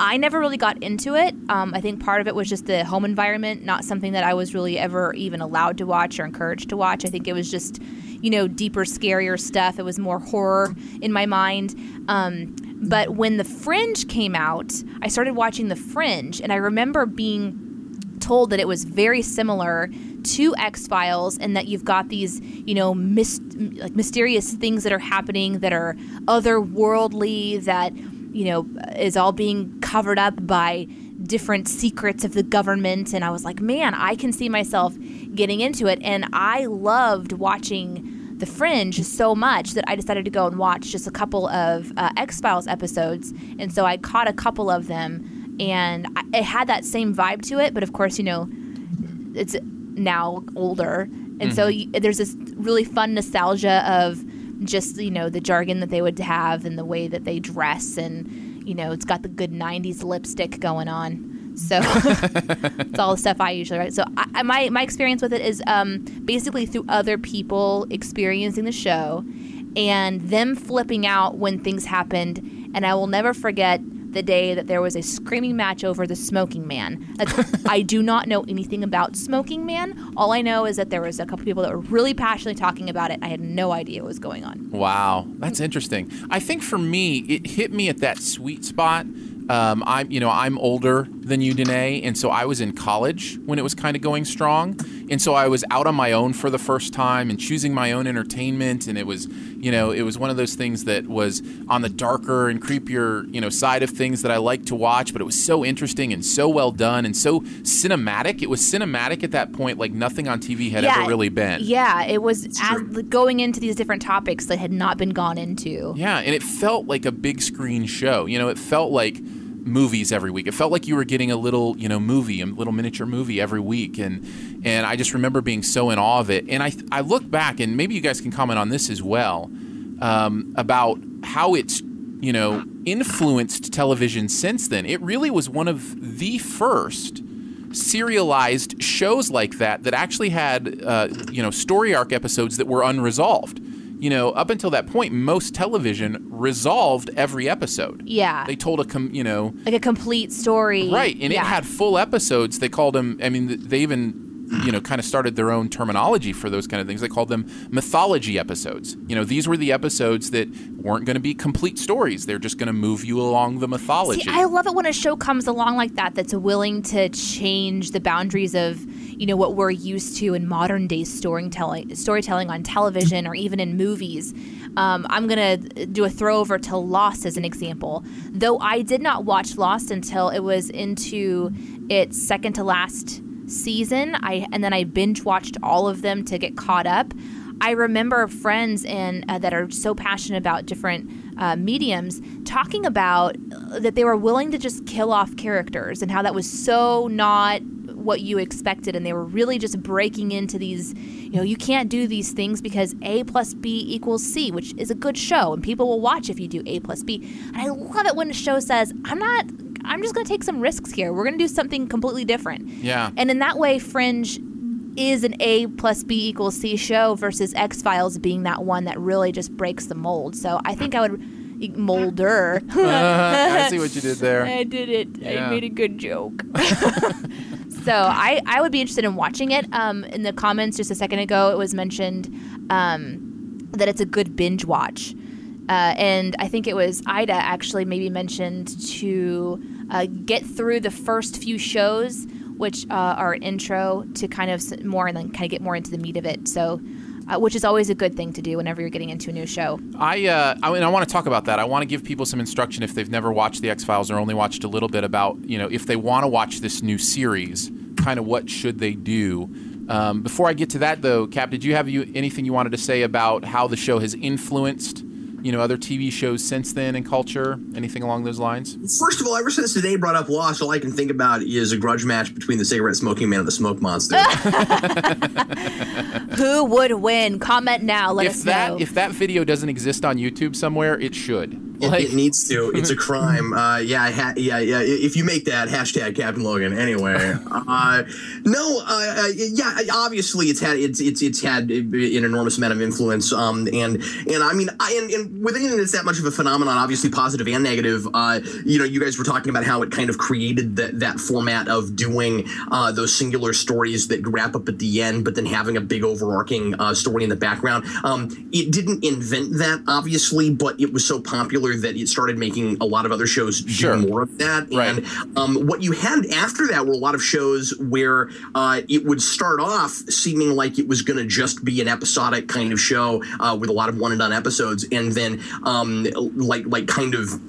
I never really got into it. Um, I think part of it was just the home environment, not something that I was really ever even allowed to watch or encouraged to watch. I think it was just, you know, deeper, scarier stuff. It was more horror in my mind. Um, but when The Fringe came out, I started watching The Fringe, and I remember being told that it was very similar to X Files, and that you've got these, you know, like mysterious things that are happening that are otherworldly, that you know is all being covered up by different secrets of the government. And I was like, man, I can see myself getting into it, and I loved watching. The Fringe so much that I decided to go and watch just a couple of uh, X Files episodes, and so I caught a couple of them, and I, it had that same vibe to it. But of course, you know, it's now older, and so y there's this really fun nostalgia of just you know the jargon that they would have and the way that they dress, and you know it's got the good '90s lipstick going on. So (laughs) it's all the stuff I usually write. So I, my my experience with it is um, basically through other people experiencing the show, and them flipping out when things happened. And I will never forget the day that there was a screaming match over the Smoking Man. (laughs) I do not know anything about Smoking Man. All I know is that there was a couple people that were really passionately talking about it. I had no idea what was going on. Wow, that's interesting. I think for me, it hit me at that sweet spot. Um, I'm, you know, I'm older than you, Danae, and so I was in college when it was kind of going strong, and so I was out on my own for the first time and choosing my own entertainment, and it was, you know, it was one of those things that was on the darker and creepier, you know, side of things that I like to watch, but it was so interesting and so well done and so cinematic. It was cinematic at that point, like nothing on TV had ever really been. Yeah, it was as, going into these different topics that had not been gone into. Yeah, and it felt like a big screen show. You know, it felt like movies every week. It felt like you were getting a little, you know, movie, a little miniature movie every week, and and I just remember being so in awe of it. And I I look back, and maybe you guys can comment on this as well um, about how it's you know influenced television since then. It really was one of the first serialized shows like that that actually had uh, you know story arc episodes that were unresolved. You know, up until that point, most television resolved every episode. Yeah. They told a com- you know like a complete story. right, and yeah. it had full episodes. They called them. I mean, they even you know kind of started their own terminology for those kind of things. They called them mythology episodes. You know, these were the episodes that weren't going to be complete stories. They're just going to move you along the mythology. See, I love it when a show comes along like that that's willing to change the boundaries of, you know, what we're used to in modern day storytelling, storytelling on television or even in movies. Um, I'm gonna do a throwover to Lost as an example. Though I did not watch Lost until it was into its second to last season, I and then I binge watched all of them to get caught up. I remember friends and uh, that are so passionate about different uh, mediums talking about uh, that they were willing to just kill off characters and how that was so not what you expected and they were really just breaking into these you know you can't do these things because a plus b equals c which is a good show and people will watch if you do a plus b and i love it when a show says i'm not i'm just going to take some risks here we're going to do something completely different Yeah. and in that way fringe is an A plus B equals C show versus X Files being that one that really just breaks the mold. So I think I would molder. (laughs) Uh, I see what you did there. (laughs) I did it. Yeah. I made a good joke. (laughs) so I, I would be interested in watching it. Um, in the comments just a second ago, it was mentioned um, that it's a good binge watch. Uh, and I think it was Ida actually maybe mentioned to uh, get through the first few shows, which uh, are intro to kind of more and then kind of get more into the meat of it. So uh, which is always a good thing to do whenever you're getting into a new show. I, uh, I mean, I want to talk about that. I want to give people some instruction if they've never watched the X Files or only watched a little bit about, you know, if they want to watch this new series, kind of what should they do. Um, before I get to that, though, Cap, did you have you anything you wanted to say about how the show has influenced you know other TV shows since then in culture? Anything along those lines? First of all, ever since today brought up Lost, all I can think about is a grudge match between the cigarette smoking man and the smoke monster. (laughs) (laughs) Who would win? Comment now. Let if us that know. if that video doesn't exist on YouTube somewhere, it should. It, Like- it needs to. It's a (laughs) crime. Uh, yeah, ha- yeah, yeah. If you make that hashtag Captain Logan, anyway. (laughs) Uh, no, uh, uh, yeah. Obviously, it's had it's it's it's had an enormous amount of influence. Um, and and I mean, I and, and with anything that's that much of a phenomenon, obviously positive and negative. Uh, you know, you guys were talking about how it kind of created that that format of doing uh, those singular stories that wrap up at the end, but then having a big overarching uh, story in the background. Um, it didn't invent that, obviously, but it was so popular that it started making a lot of other shows Sure. do more of that. Right. And um, what you had after that were a lot of shows where uh, it would start off seeming like it was going to just be an episodic kind of show uh, with a lot of one and done episodes, and then um, like like kind of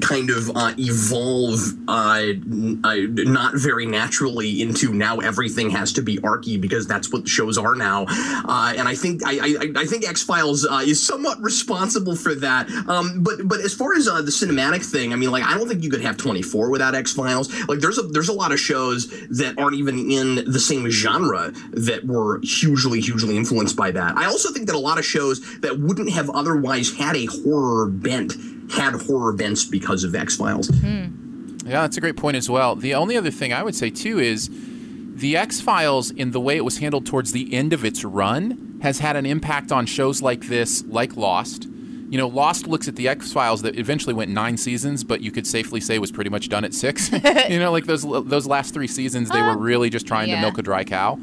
kind of uh, evolve uh, not very naturally into now everything has to be arky because that's what shows are now. Uh, and I think I, I, I think X Files uh, is somewhat responsible for that. Um, but but as far as uh, the cinematic thing I mean like I don't think you could have 24 without X Files like there's a there's a lot of shows that aren't even in the same genre that were hugely hugely influenced by that. I also think that a lot of shows that wouldn't have otherwise had a horror bent had horror bents because of X Files. Hmm. Yeah, that's a great point as well. The only other thing I would say too is the X Files, in the way it was handled towards the end of its run, has had an impact on shows like this, like Lost. You know, Lost looks at the X Files that eventually went nine seasons, but you could safely say was pretty much done at six. (laughs) you know, like those those last three seasons, they were really just trying to milk a dry cow.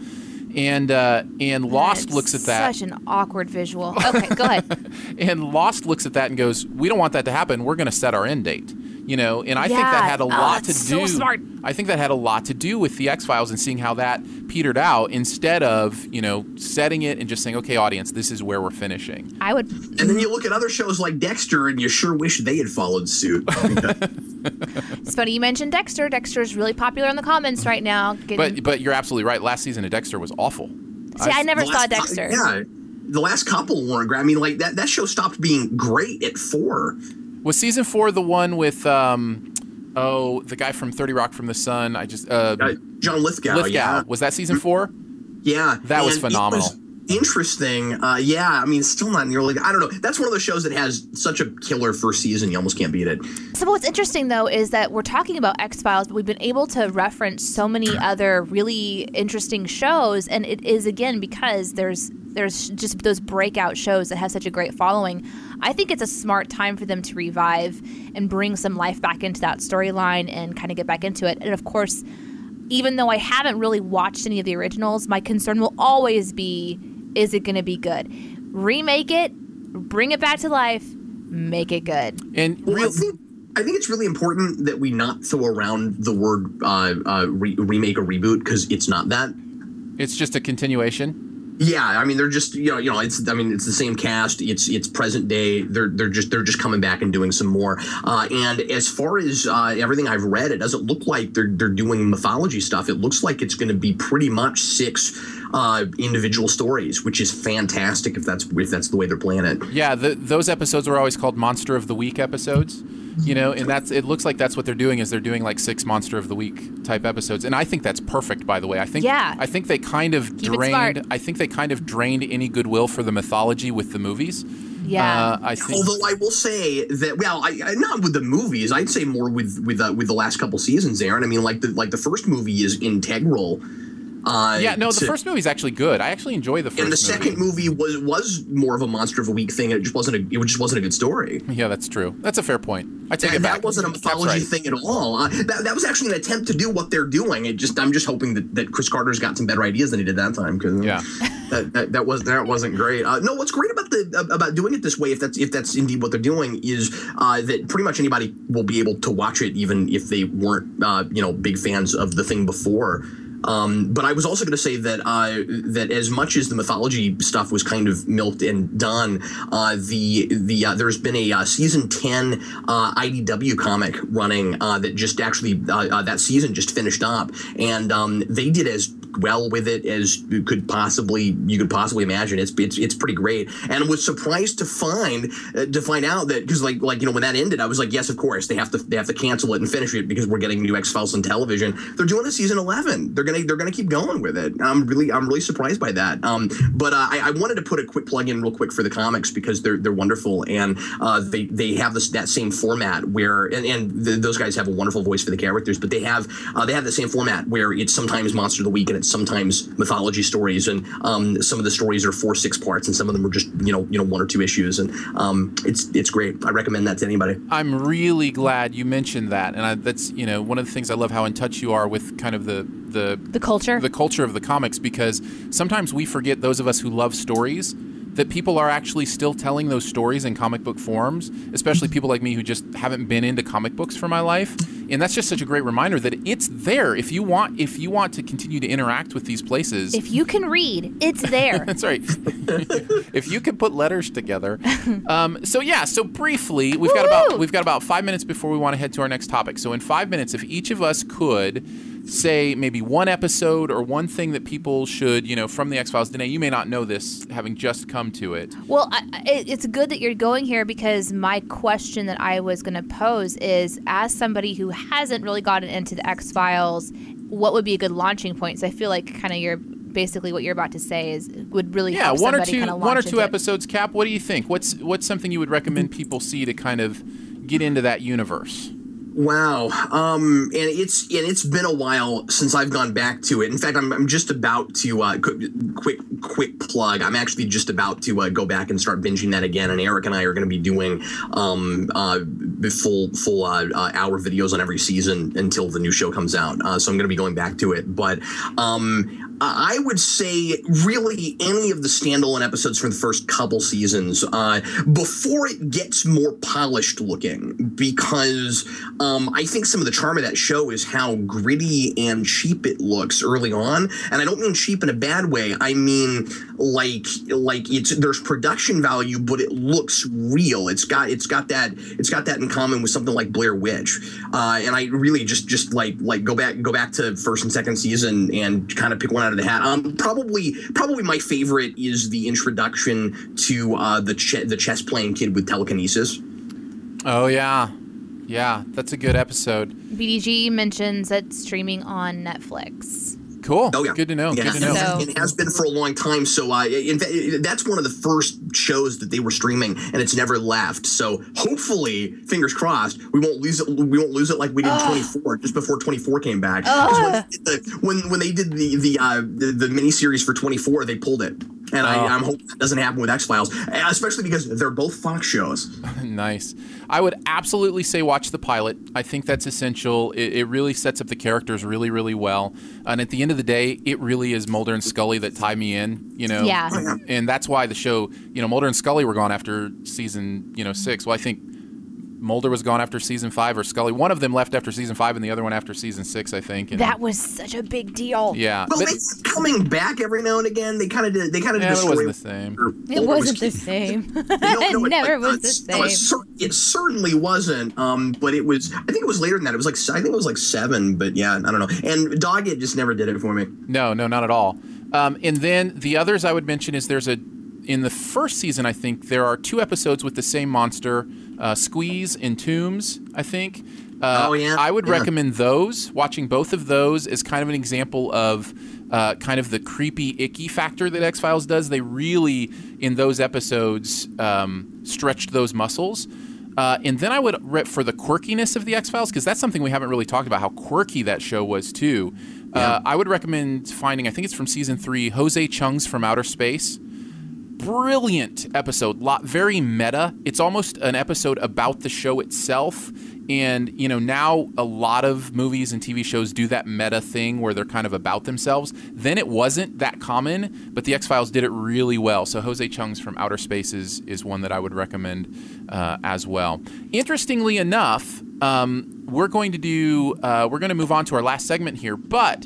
And uh, and Lost looks at that. Such an awkward visual. Okay, go ahead. (laughs) And Lost looks at that and goes, "We don't want that to happen. We're going to set our end date." You know, and I think that had a Oh, lot to it's so do. smart. I think that had a lot to do with the X Files and seeing how that petered out instead of you know setting it and just saying, "Okay, audience, this is where we're finishing." I would. And then you look at other shows like Dexter, and you sure wish they had followed suit. (laughs) It's funny you mentioned Dexter. Dexter is really popular in the comments right now. Getting, But but you're absolutely right. Last season of Dexter was awful. see, I never saw last cou- Dexter. yeah, the last couple weren't great. I mean, like that that show stopped being great at four. Was season four the one with um, oh the guy from Thirty Rock from the Sun? I just uh, Uh, John Lithgow, Lithgow. yeah, Was that season four? yeah, That was And it phenomenal. interesting. Uh, yeah, I mean, still not nearly. I don't know. That's one of those shows that has such a killer first season, you almost can't beat it. So what's interesting though is that we're talking about X Files, but we've been able to reference so many other really interesting shows, and it is again because there's there's just those breakout shows that have such a great following. I think it's a smart time for them to revive and bring some life back into that storyline and kind of get back into it. And of course, even though I haven't really watched any of the originals, my concern will always be is it going to be good? Remake it, bring it back to life, make it good. And real, I think I think it's really important that we not throw around the word uh, uh, re- remake or reboot because it's not that. it's just a continuation. Yeah, I mean they're just you know you know it's I mean it's the same cast. It's it's present day. They're they're just they're just coming back and doing some more. Uh, and as far as uh, everything I've read, it doesn't look like they're they're doing mythology stuff. It looks like it's going to be pretty much six uh, individual stories, which is fantastic if that's if that's the way they're playing it. Yeah, the, those episodes were always called Monster of the Week episodes. You know, and that's it looks like that's what they're doing is they're doing like six Monster of the Week type episodes. And I think that's perfect by the way. I think Yeah. I think they kind of Keep drained I think they kind of drained any goodwill for the mythology with the movies. Yeah. Uh, I think Although I will say that, well, I, I not with the movies. I'd say more with with uh, with the last couple seasons, Aaron. I mean, like the like the first movie is integral. Uh, Yeah, no, the to- first movie's actually good. I actually enjoy the first and the second movie was was more of a monster of a week thing. It just wasn't a it just wasn't a good story. Yeah, that's true. That's a fair point. I take That, it back. that wasn't a mythology right. thing at all. Uh, that, that was actually an attempt to do what they're doing. It just I'm just hoping that, that Chris Carter's got some better ideas than he did that time because Yeah. (laughs) that, that that was that wasn't great. Uh, no, what's great about the about doing it this way, if that's if that's indeed what they're doing, is uh, that pretty much anybody will be able to watch it, even if they weren't uh, you know big fans of the thing before. Um, but I was also going to say that uh, that as much as the mythology stuff was kind of milked and done, uh, the the uh, there's been a uh, season ten uh, IDW comic running uh, that just actually that season just finished up, and um, they did as well with it as you could possibly you could possibly imagine. It's it's it's pretty great, and was surprised to find to find out that because like like you know when that ended, I was like, yes, of course they have to they have to cancel it and finish it because we're getting new X Files on television. They're doing a season eleven. They're gonna they're gonna keep going with it. I'm really I'm really surprised by that. Um, but uh, I, I, wanted to put a quick plug in real quick for the comics because they're they're wonderful and uh, they they have this that same format where and, and those guys have a wonderful voice for the characters, but they have uh, they have the same format where it's sometimes Monster of the Week and it's sometimes mythology stories and um, some of the stories are four six parts and some of them are just you know you know one or two issues and um, it's it's great. I recommend that to anybody. I'm really glad you mentioned that, and I, that's you know one of the things I love how in touch you are with kind of the the the culture the culture of the comics because sometimes we forget those of us who love stories that people are actually still telling those stories in comic book forms, especially people like me who just haven't been into comic books for my life. And that's just such a great reminder that it's there if you want if you want to continue to interact with these places. If you can read, it's there. (laughs) that's right. (laughs) if you can put letters together. Um, so yeah, so briefly, we've got about we've got about five minutes before we want to head to our next topic. So in five minutes, if each of us could say maybe one episode or one thing that people should, you know, from the X Files. Danae, you may not know this, having just come to it. Well, I, it's good that you're going here because my question that I was going to pose is, as somebody who hasn't really gotten into the X Files, what would be a good launching point? So I feel like kind of your basically what you're about to say is would really yeah one or two one or two episodes. Cap, what do you think? What's what's something you would recommend people see to kind of get into that universe? Wow. Um, and it's and it's been a while since I've gone back to it. In fact, I'm, I'm just about to uh, quick quick plug. I'm actually just about to uh, go back and start binging that again. And Eric and I are going to be doing um, uh, full full uh, uh, hour videos on every season until the new show comes out. Uh, so I'm going to be going back to it. But um, I would say really any of the standalone episodes from the first couple seasons uh, before it gets more polished looking, because um, I think some of the charm of that show is how gritty and cheap it looks early on, and I don't mean cheap in a bad way. I mean like like it's there's production value, but it looks real. It's got it's got that it's got that in common with something like Blair Witch, uh, and I really just just like like go back go back to first and second season and kind of pick one out of the hat. Um, probably, probably my favorite is the introduction to uh, the ch- the chess playing kid with telekinesis. Oh yeah, yeah, that's a good episode. BDG mentions that streaming on Netflix. Cool. Oh, yeah. Good to know. Yeah. Good to know. So, it has been for a long time. So, uh, in fact, that's one of the first shows that they were streaming, and it's never left. So, hopefully, fingers crossed, we won't lose it. We won't lose it like we did uh, 24 just before 24 came back. Uh, when, when, when they did the the uh, the, the miniseries for 24, they pulled it. And I, am oh. hoping that doesn't happen with X Files, especially because they're both Fox shows. (laughs) nice. I would absolutely say watch the pilot. I think that's essential. It, it, really sets up the characters really, really well. And at the end of the day, it really is Mulder and Scully that tie me in. You know. Yeah. And that's why the show, you know, Mulder and Scully were gone after season, you know, six. Well, I think Mulder was gone after season five, or Scully. One of them left after season five, and the other one after season six, I think. And that was such a big deal. Yeah, well, they coming back every now and again. They kind of did. They kind of yeah, it wasn't the same. (laughs) (laughs) It wasn't the same. no, no, it never was the same. It, certainly wasn't. Um, but it was. I think it was later than that. It was like I think it was like seven. But yeah, I don't know. And Doggett just never did it for me. No, no, not at all. Um, and then the others I would mention is there's a in the first season, I think there are two episodes with the same monster, uh, Squeeze and Tooms. I think. Uh, oh yeah. I would yeah. recommend those. Watching both of those is kind of an example of uh, kind of the creepy, icky factor that X Files does. They really, in those episodes, um, stretched those muscles. Uh, and then I would, re- for the quirkiness of the X Files, because that's something we haven't really talked about, how quirky that show was too. Uh, yeah. I would recommend finding, I think it's from season three, Jose Chung's From Outer Space brilliant episode lot very meta. It's almost an episode about the show itself. And you know now a lot of movies and tv shows do that meta thing where they're kind of about themselves. Then it wasn't that common but the x-files did it really well. So jose chung's from outer spaces is one that i would recommend uh, as well. Interestingly enough um, we're going to do uh, we're going to move on to our last segment here but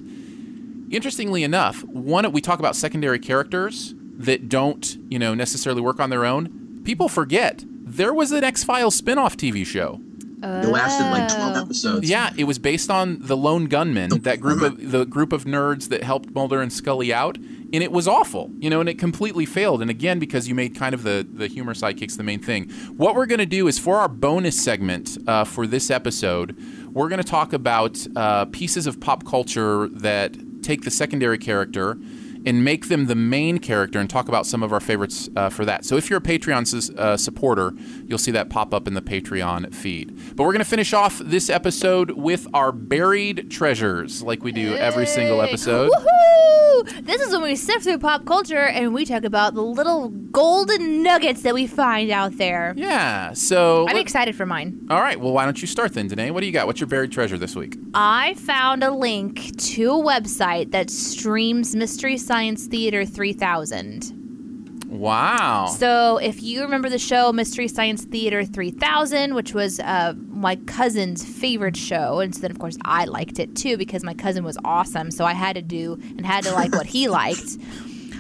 interestingly enough, one we talk about secondary characters that don't, you know, necessarily work on their own. People forget there was an X Files spin-off TV show. It lasted like 12 Oh. episodes. Yeah, it was based on the Lone Gunmen, that group of the group of nerds that helped Mulder and Scully out, and it was awful, you know, and it completely failed. And again, because you made kind of the the humor sidekicks the main thing. What we're gonna do is for our bonus segment uh, for this episode, we're gonna talk about uh, pieces of pop culture that take the secondary character and make them the main character and talk about some of our favorites uh, for that. So if you're a Patreon uh, supporter, you'll see that pop up in the Patreon feed. But we're going to finish off this episode with our buried treasures, like we do every single episode. Woohoo! This is when we sift through pop culture and we talk about the little golden nuggets that we find out there. Yeah. So, I'm let- excited for mine. all right. Well, why don't you start then, Danae? What do you got? What's your buried treasure this week? I found a link to a website that streams Mystery Science Theater 3000. Wow. So, if you remember the show Mystery Science Theater 3000, which was uh, my cousin's favorite show, and so then, of course, I liked it too because my cousin was awesome. So, I had to do and had to like what he (laughs) liked.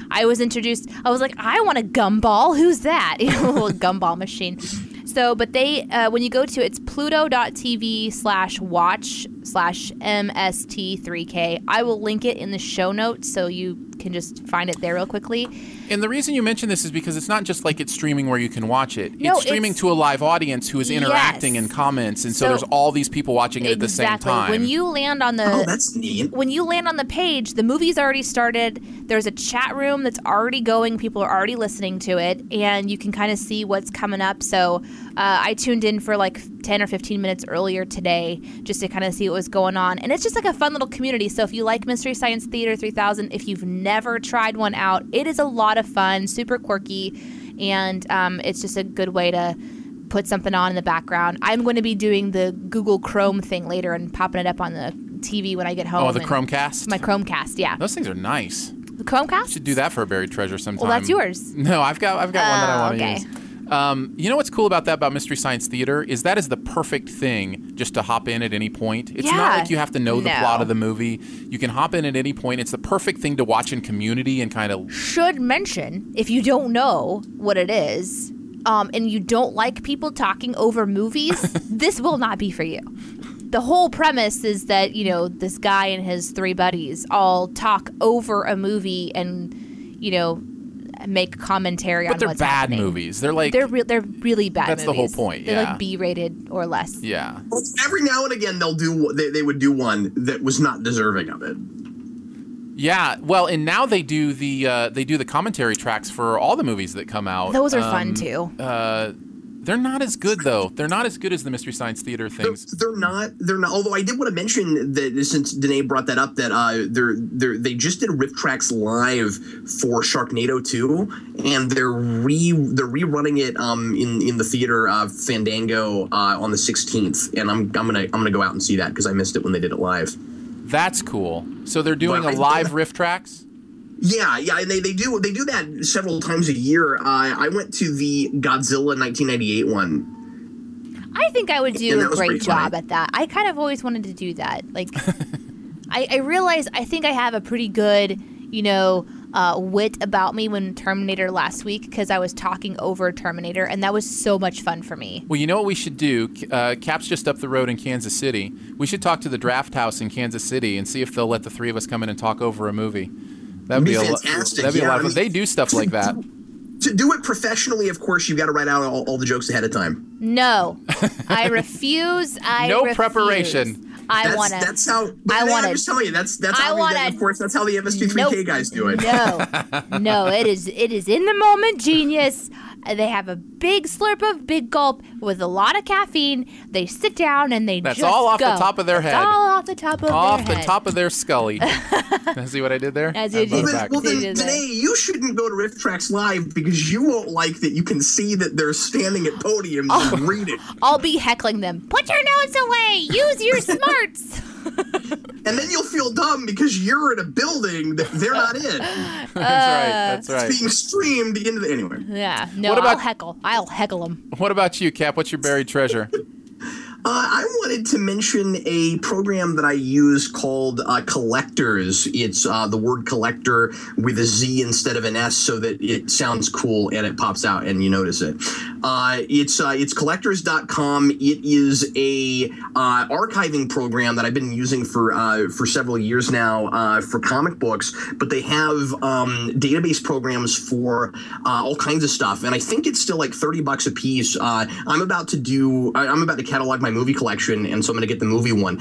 I was introduced, I was like, I want a gumball. Who's that? (laughs) You know, a little gumball machine. So, but they, uh, when you go to it's pluto.tv slash watch slash MST3K. I will link it in the show notes so you can just find it there real quickly. And the reason you mention this is because it's not just like it's streaming where you can watch it. No, it's streaming it's- to a live audience who is interacting Yes. in comments, and so, So- there's all these people watching it at the same time. When you land on the Oh, that's neat. when you land on the page, the movie's already started. There's a chat room that's already going. People are already listening to it, and you can kind of see what's coming up. So uh, I tuned in for like 10 or 15 minutes earlier today just to kind of see what was going on. And it's just like a fun little community. So if you like Mystery Science Theater 3000, if you've never tried one out, it is a lot of fun, super quirky, and um, it's just a good way to put something on in the background. I'm going to be doing the Google Chrome thing later and popping it up on the TV when I get home. oh, the Chromecast. My Chromecast, yeah. Those things are nice. The Chromecast? You should do that for a buried treasure sometime. Well, that's yours. (laughs) No, I've got I've got one that I Oh, want to okay. use. Um, you know what's cool about that about Mystery Science Theater is that is the perfect thing just to hop in at any point. It's not like you have to know the No. plot of the movie. You can hop in at any point. It's the perfect thing to watch in community and kind of Should mention if you don't know what it is, um, and you don't like people talking over movies, (laughs) this will not be for you. The whole premise is that you know this guy and his three buddies all talk over a movie and you know make commentary on but they're what's bad happening. movies. They're like They're re- they're really bad. That's the whole movies. point, They're yeah. like B-rated or less. yeah. Well, every now and again, they'll do. They, they would do one that was not deserving of it. Yeah, well, and now they do the uh, they do the commentary tracks for all the movies that come out. Those are fun Um, too. Uh, they're not as good though. They're not as good as the Mystery Science Theater They're, things. they're not. They're not. Although I did want to mention that since Danae brought that up, that uh, they're they're they just did RiffTrax live for Sharknado 2, and they're re they're rerunning it um in in the theater uh, Fandango uh, on the 16th, and I'm I'm gonna I'm gonna go out and see that because I missed it when they did it live. That's cool. So they're doing Well, a I- live RiffTrax. Yeah, yeah, and they, they do they do that several times a year. Uh, I went to the Godzilla 1998 one. I think I would do a great job funny. at that. I kind of always wanted to do that. Like, (laughs) I, I realize I think I have a pretty good, you know, uh, wit about me when Terminator last week because I was talking over Terminator, and that was so much fun for me. Well, you know what we should do? Uh, Cap's just up the road in Kansas City. We should talk to the Drafthouse in Kansas City and see if they'll let the three of us come in and talk over a movie. That'd Be be, a lo- fantastic, That'd be a lot I of fun. mean- They do stuff like that. To do it professionally, of course, you've got to write out all, all the jokes ahead of time. No, (laughs) I refuse. I No refuse. preparation. I want to. That's how. I I wanna- I'm just telling you. That's that's I how. wanna- of course, that's how the MST3K Nope. guys do it. No, no, it is it is in the moment genius. (laughs) Uh, They have a big slurp of big gulp with a lot of caffeine. They sit down and they That's just all off the top of their It's head. all off the top of Off their the head. top of their scully. (laughs) See what I did there? As I you brought it did. Well, then, back. well, then, Did that. Danae, you shouldn't go to RiffTrax live because you won't like that you can see that they're standing at podiums Oh. and reading. (laughs) I'll be heckling them. Put your notes away. Use your (laughs) smarts. (laughs) And then you'll feel dumb because you're in a building that they're not in. (laughs) That's right. That's right. It's being streamed into the. Anyway. yeah. No, What about- I'll heckle. I'll heckle them. What about you, Cap? What's your buried treasure? (laughs) Uh, I wanted to mention a program that I use called uh, Collectorz. It's uh, the word collector with a Z instead of an S so that it sounds cool and it pops out and you notice it. Uh, it's uh, it's collectorz.com. It is a uh, archiving program that I've been using for uh, for several years now uh, for comic books, but they have um, database programs for uh, all kinds of stuff, and I think it's still like thirty bucks a piece. Uh, I'm about to do. I'm about to catalog my movie collection, and so I'm going to get the movie one.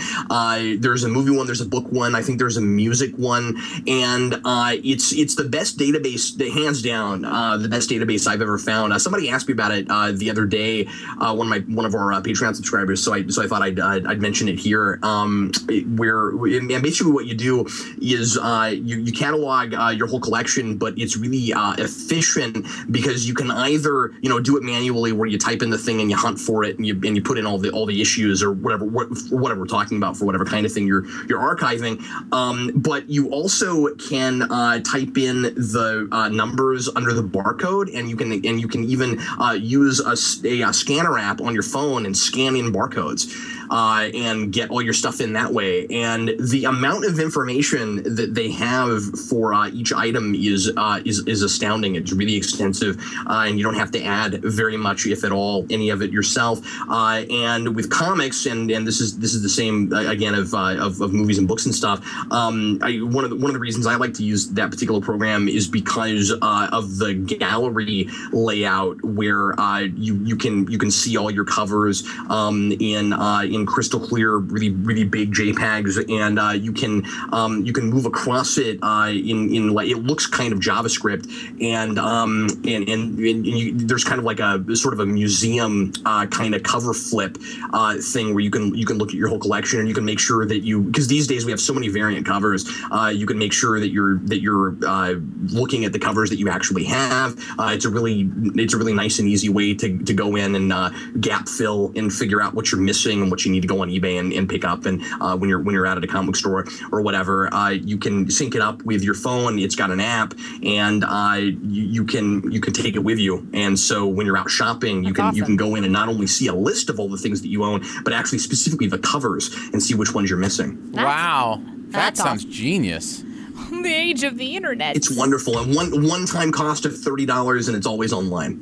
There's a movie one. There's a book one. I think there's a music one, and it's it's the best database, hands down, the best database I've ever found. Somebody asked me about it uh, the other day. Uh, one of my one of our uh, Patreon subscribers. So I so I thought I'd uh, I'd mention it here. Um, where and basically what you do is uh, you you catalog uh, your whole collection, but it's really efficient because you can either you know do it manually where you type in the thing and you hunt for it and you and you put in all the all the issues or whatever what, whatever we're talking about for whatever kind of thing you're you're archiving. Um, but you also can type in the numbers under the barcode, and you can and you can even uh, use a uh, scanner app on your phone and scan in barcodes. Uh, and get all your stuff in that way. And the amount of information that they have for uh, each item is uh, is is astounding. It's really extensive, uh, and you don't have to add very much, if at all, any of it yourself. Uh, and with comics, and and this is this is the same uh, again of, of of movies and books and stuff. Um, I, one of the, one of the reasons I like to use that particular program is because of the gallery layout, where you you can you can see all your covers um, in uh, in crystal clear, really really big JPEGs, and uh, you can um, you can move across it uh, in in like it looks kind of JavaScript, and um, and and, and you, there's kind of like a sort of a museum uh, kind of cover flip uh, thing where you can you can look at your whole collection and you can make sure that you because these days we have so many variant covers, uh, you can make sure that you're that you're uh, looking at the covers that you actually have. It's a really it's a really nice and easy way to, to go in and gap fill and figure out what you're missing and what you need to go on eBay and, and pick up. And uh, when you're when you're out at a comic store or whatever, uh, you can sync it up with your phone. It's got an app, and uh, you, you can you can take it with you. And so when you're out shopping, you can you can go in and not only see a list of all the things that you own, but actually specifically the covers and see which ones you're missing. wow. That that's sounds genius. (laughs) the age of the internet. It's wonderful and one one time cost of thirty dollars, and it's always online.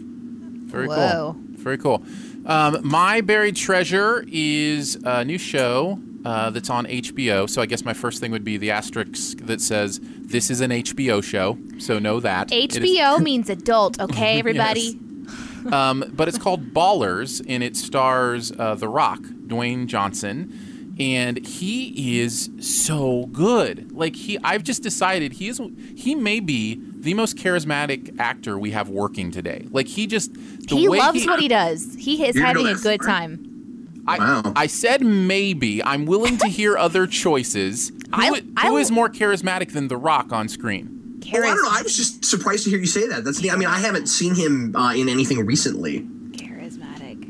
Very Whoa. cool. Very cool. Um, My Buried Treasure is a new show uh, that's on HBO. So I guess my first thing would be the asterisk that says this is an HBO show. So know that. HBO (laughs) means adult, okay, everybody? um, but it's called Ballers, and it stars uh, The Rock, Dwayne Johnson, and he is so good. Like he, I've just decided he is. He may be the most charismatic actor we have working today. Like he just. The He way loves what he does. He is You're having a good for time. I, Wow. I said maybe. I'm willing to hear other choices. (laughs) Who, I- i- I who is more charismatic than The Rock on screen? Oh, I don't know. I was just surprised to hear you say that. That's I mean, I haven't seen him uh, in anything recently.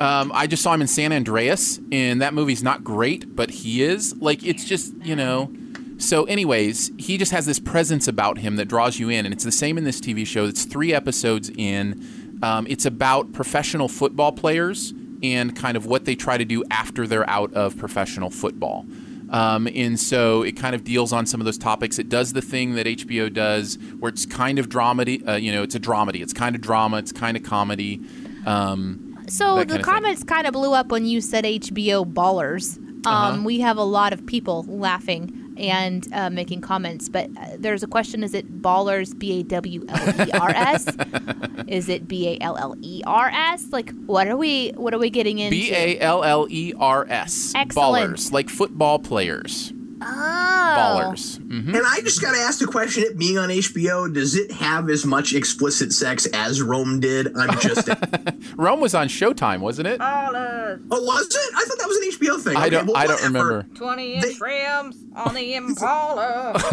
Um, I just saw him in San Andreas, and that movie's not great, but he is. Like, it's just, you know. So, anyways, he just has this presence about him that draws you in, and it's the same in this TV show. It's three episodes in. Um, it's about professional football players and kind of what they try to do after they're out of professional football. Um, and so it kind of deals on some of those topics. It does the thing that HBO does, where it's kind of dramedy. Uh, you know, it's a dramedy. It's kind of drama. It's kind of comedy. Um, So the kind of thing. comments kind of blew up when you said HBO ballers. Um, Uh-huh. We have a lot of people laughing and uh, making comments, but uh, there's a question: Is it ballers? B a w l e r s? (laughs) Is it b a l l e r s? Like, what are we? What are we getting into? B A L L E R S. Excellent. Ballers, like football players. Oh. Ballers. hmm And I just got to ask the question: It being on HBO, does it have as much explicit sex as Rome did? I'm just. (laughs) Rome was on Showtime, wasn't it? Ballers. oh, was it? I thought that was an HBO thing. I Okay, don't. well, I don't remember. 20 They- inch rims on the (laughs) Impala. (laughs)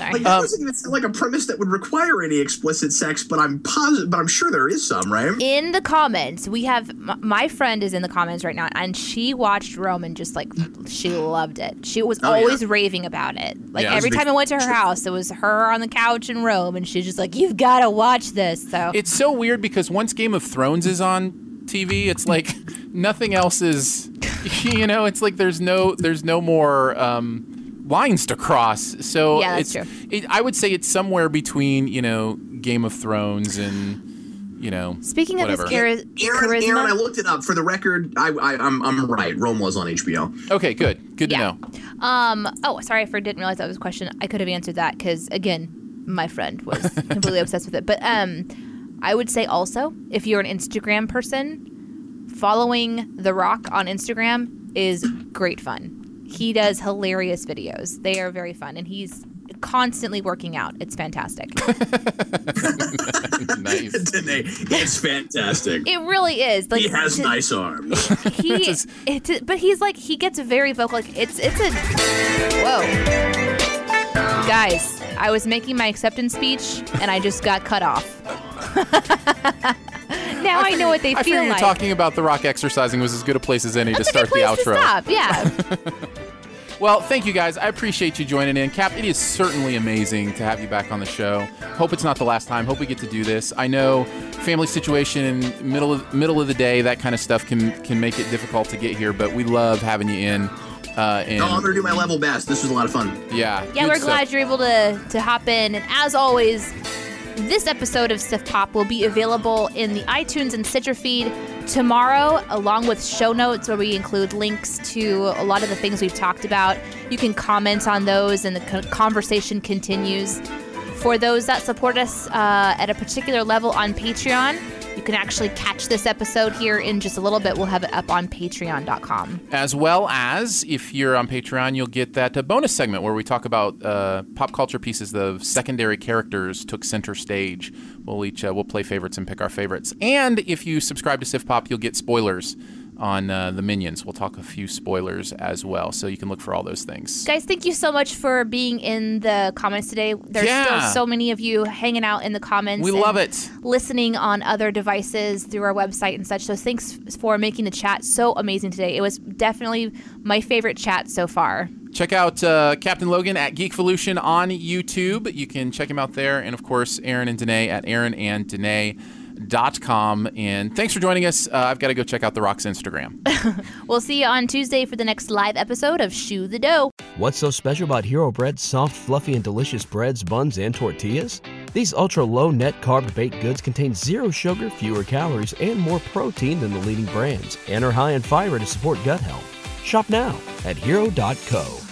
Like that doesn't even sound like a premise that would require any explicit sex, but I'm positive. But I'm sure there is some, right? in the comments, we have my friend is in the comments right now, and she watched Rome and just like she loved it. She was Oh, yeah. always raving about it. Like Yeah. every Big- time I went to her house, it was her on the couch in Rome, and she's just like, "You've got to watch this." So It's so weird because once Game of Thrones is on TV, it's like (laughs) nothing else is (laughs) you know, it's like there's no there's no more um, lines to cross. So Yeah, that's it's, true. It, I would say it's somewhere between you know Game of Thrones and you know. Speaking of his chari- Aaron, charisma, Aaron, I looked it up for the record. I, I I'm I'm right. Rome was on HBO. Okay, good, good Yeah. to know. Um. Oh, sorry, I didn't realize that was a question. I could have answered that because again, my friend was (laughs) completely obsessed with it. But um, I would say also, if you're an Instagram person, following The Rock on Instagram is great fun. He does hilarious videos. They are very fun, and he's constantly working out. It's fantastic. (laughs) nice. (laughs) Danae, it's fantastic. it really is. Like he has to- nice arms. (laughs) he it, but he's like he gets very vocal like it's it's a whoa guys i was making my acceptance speech and i just got cut off now i, know what they I feel figure like talking about the rock exercising was as good a place as any to That's a start the place to outro. stop yeah Well, thank you guys. I appreciate you joining in. Cap, it is certainly amazing to have you back on the show. Hope it's not the last time. Hope we get to do this. I know family situation and middle of, middle of the day, that kind of stuff can can make it difficult to get here, but we love having you in. Uh, and No, I'm gonna do my level best. This was a lot of fun. yeah, yeah we're stuff. glad you're able to to hop in and as always this episode of Sift Pop will be available in the iTunes and Stitcher feed tomorrow, along with show notes where we include links to a lot of the things we've talked about. You can comment on those, and the conversation continues. For those that support us uh, at a particular level on Patreon, you can actually catch this episode here in just a little bit. We'll have it up on patreon.com. As well as, if you're on Patreon, you'll get that uh, bonus segment where we talk about uh, pop culture pieces. The secondary characters took center stage. We'll each uh, we'll play favorites and pick our favorites. And if you subscribe to Sift Pop, you'll get spoilers on uh, the Minions. We'll talk a few spoilers as well, so you can look for all those things. Guys, thank you so much for being in the comments today. There's Yeah. still so many of you hanging out in the comments. We and love it. Listening on other devices through our website and such. So thanks for making the chat so amazing today. It was definitely my favorite chat so far. Check out uh, Captain Logan at Geekvolution on YouTube. You can check him out there. And of course, Aaron and Danae at aaronanddanae.com. And thanks for joining us. Uh, I've got to go check out The Rock's Instagram. (laughs) We'll see you on Tuesday for the next live episode of Shoe the Dough. What's so special about Hero Bread's soft, fluffy, and delicious breads, buns, and tortillas? These ultra low net carb baked goods contain zero sugar, fewer calories, and more protein than the leading brands, and are high in fiber to support gut health. Shop now at hero.co.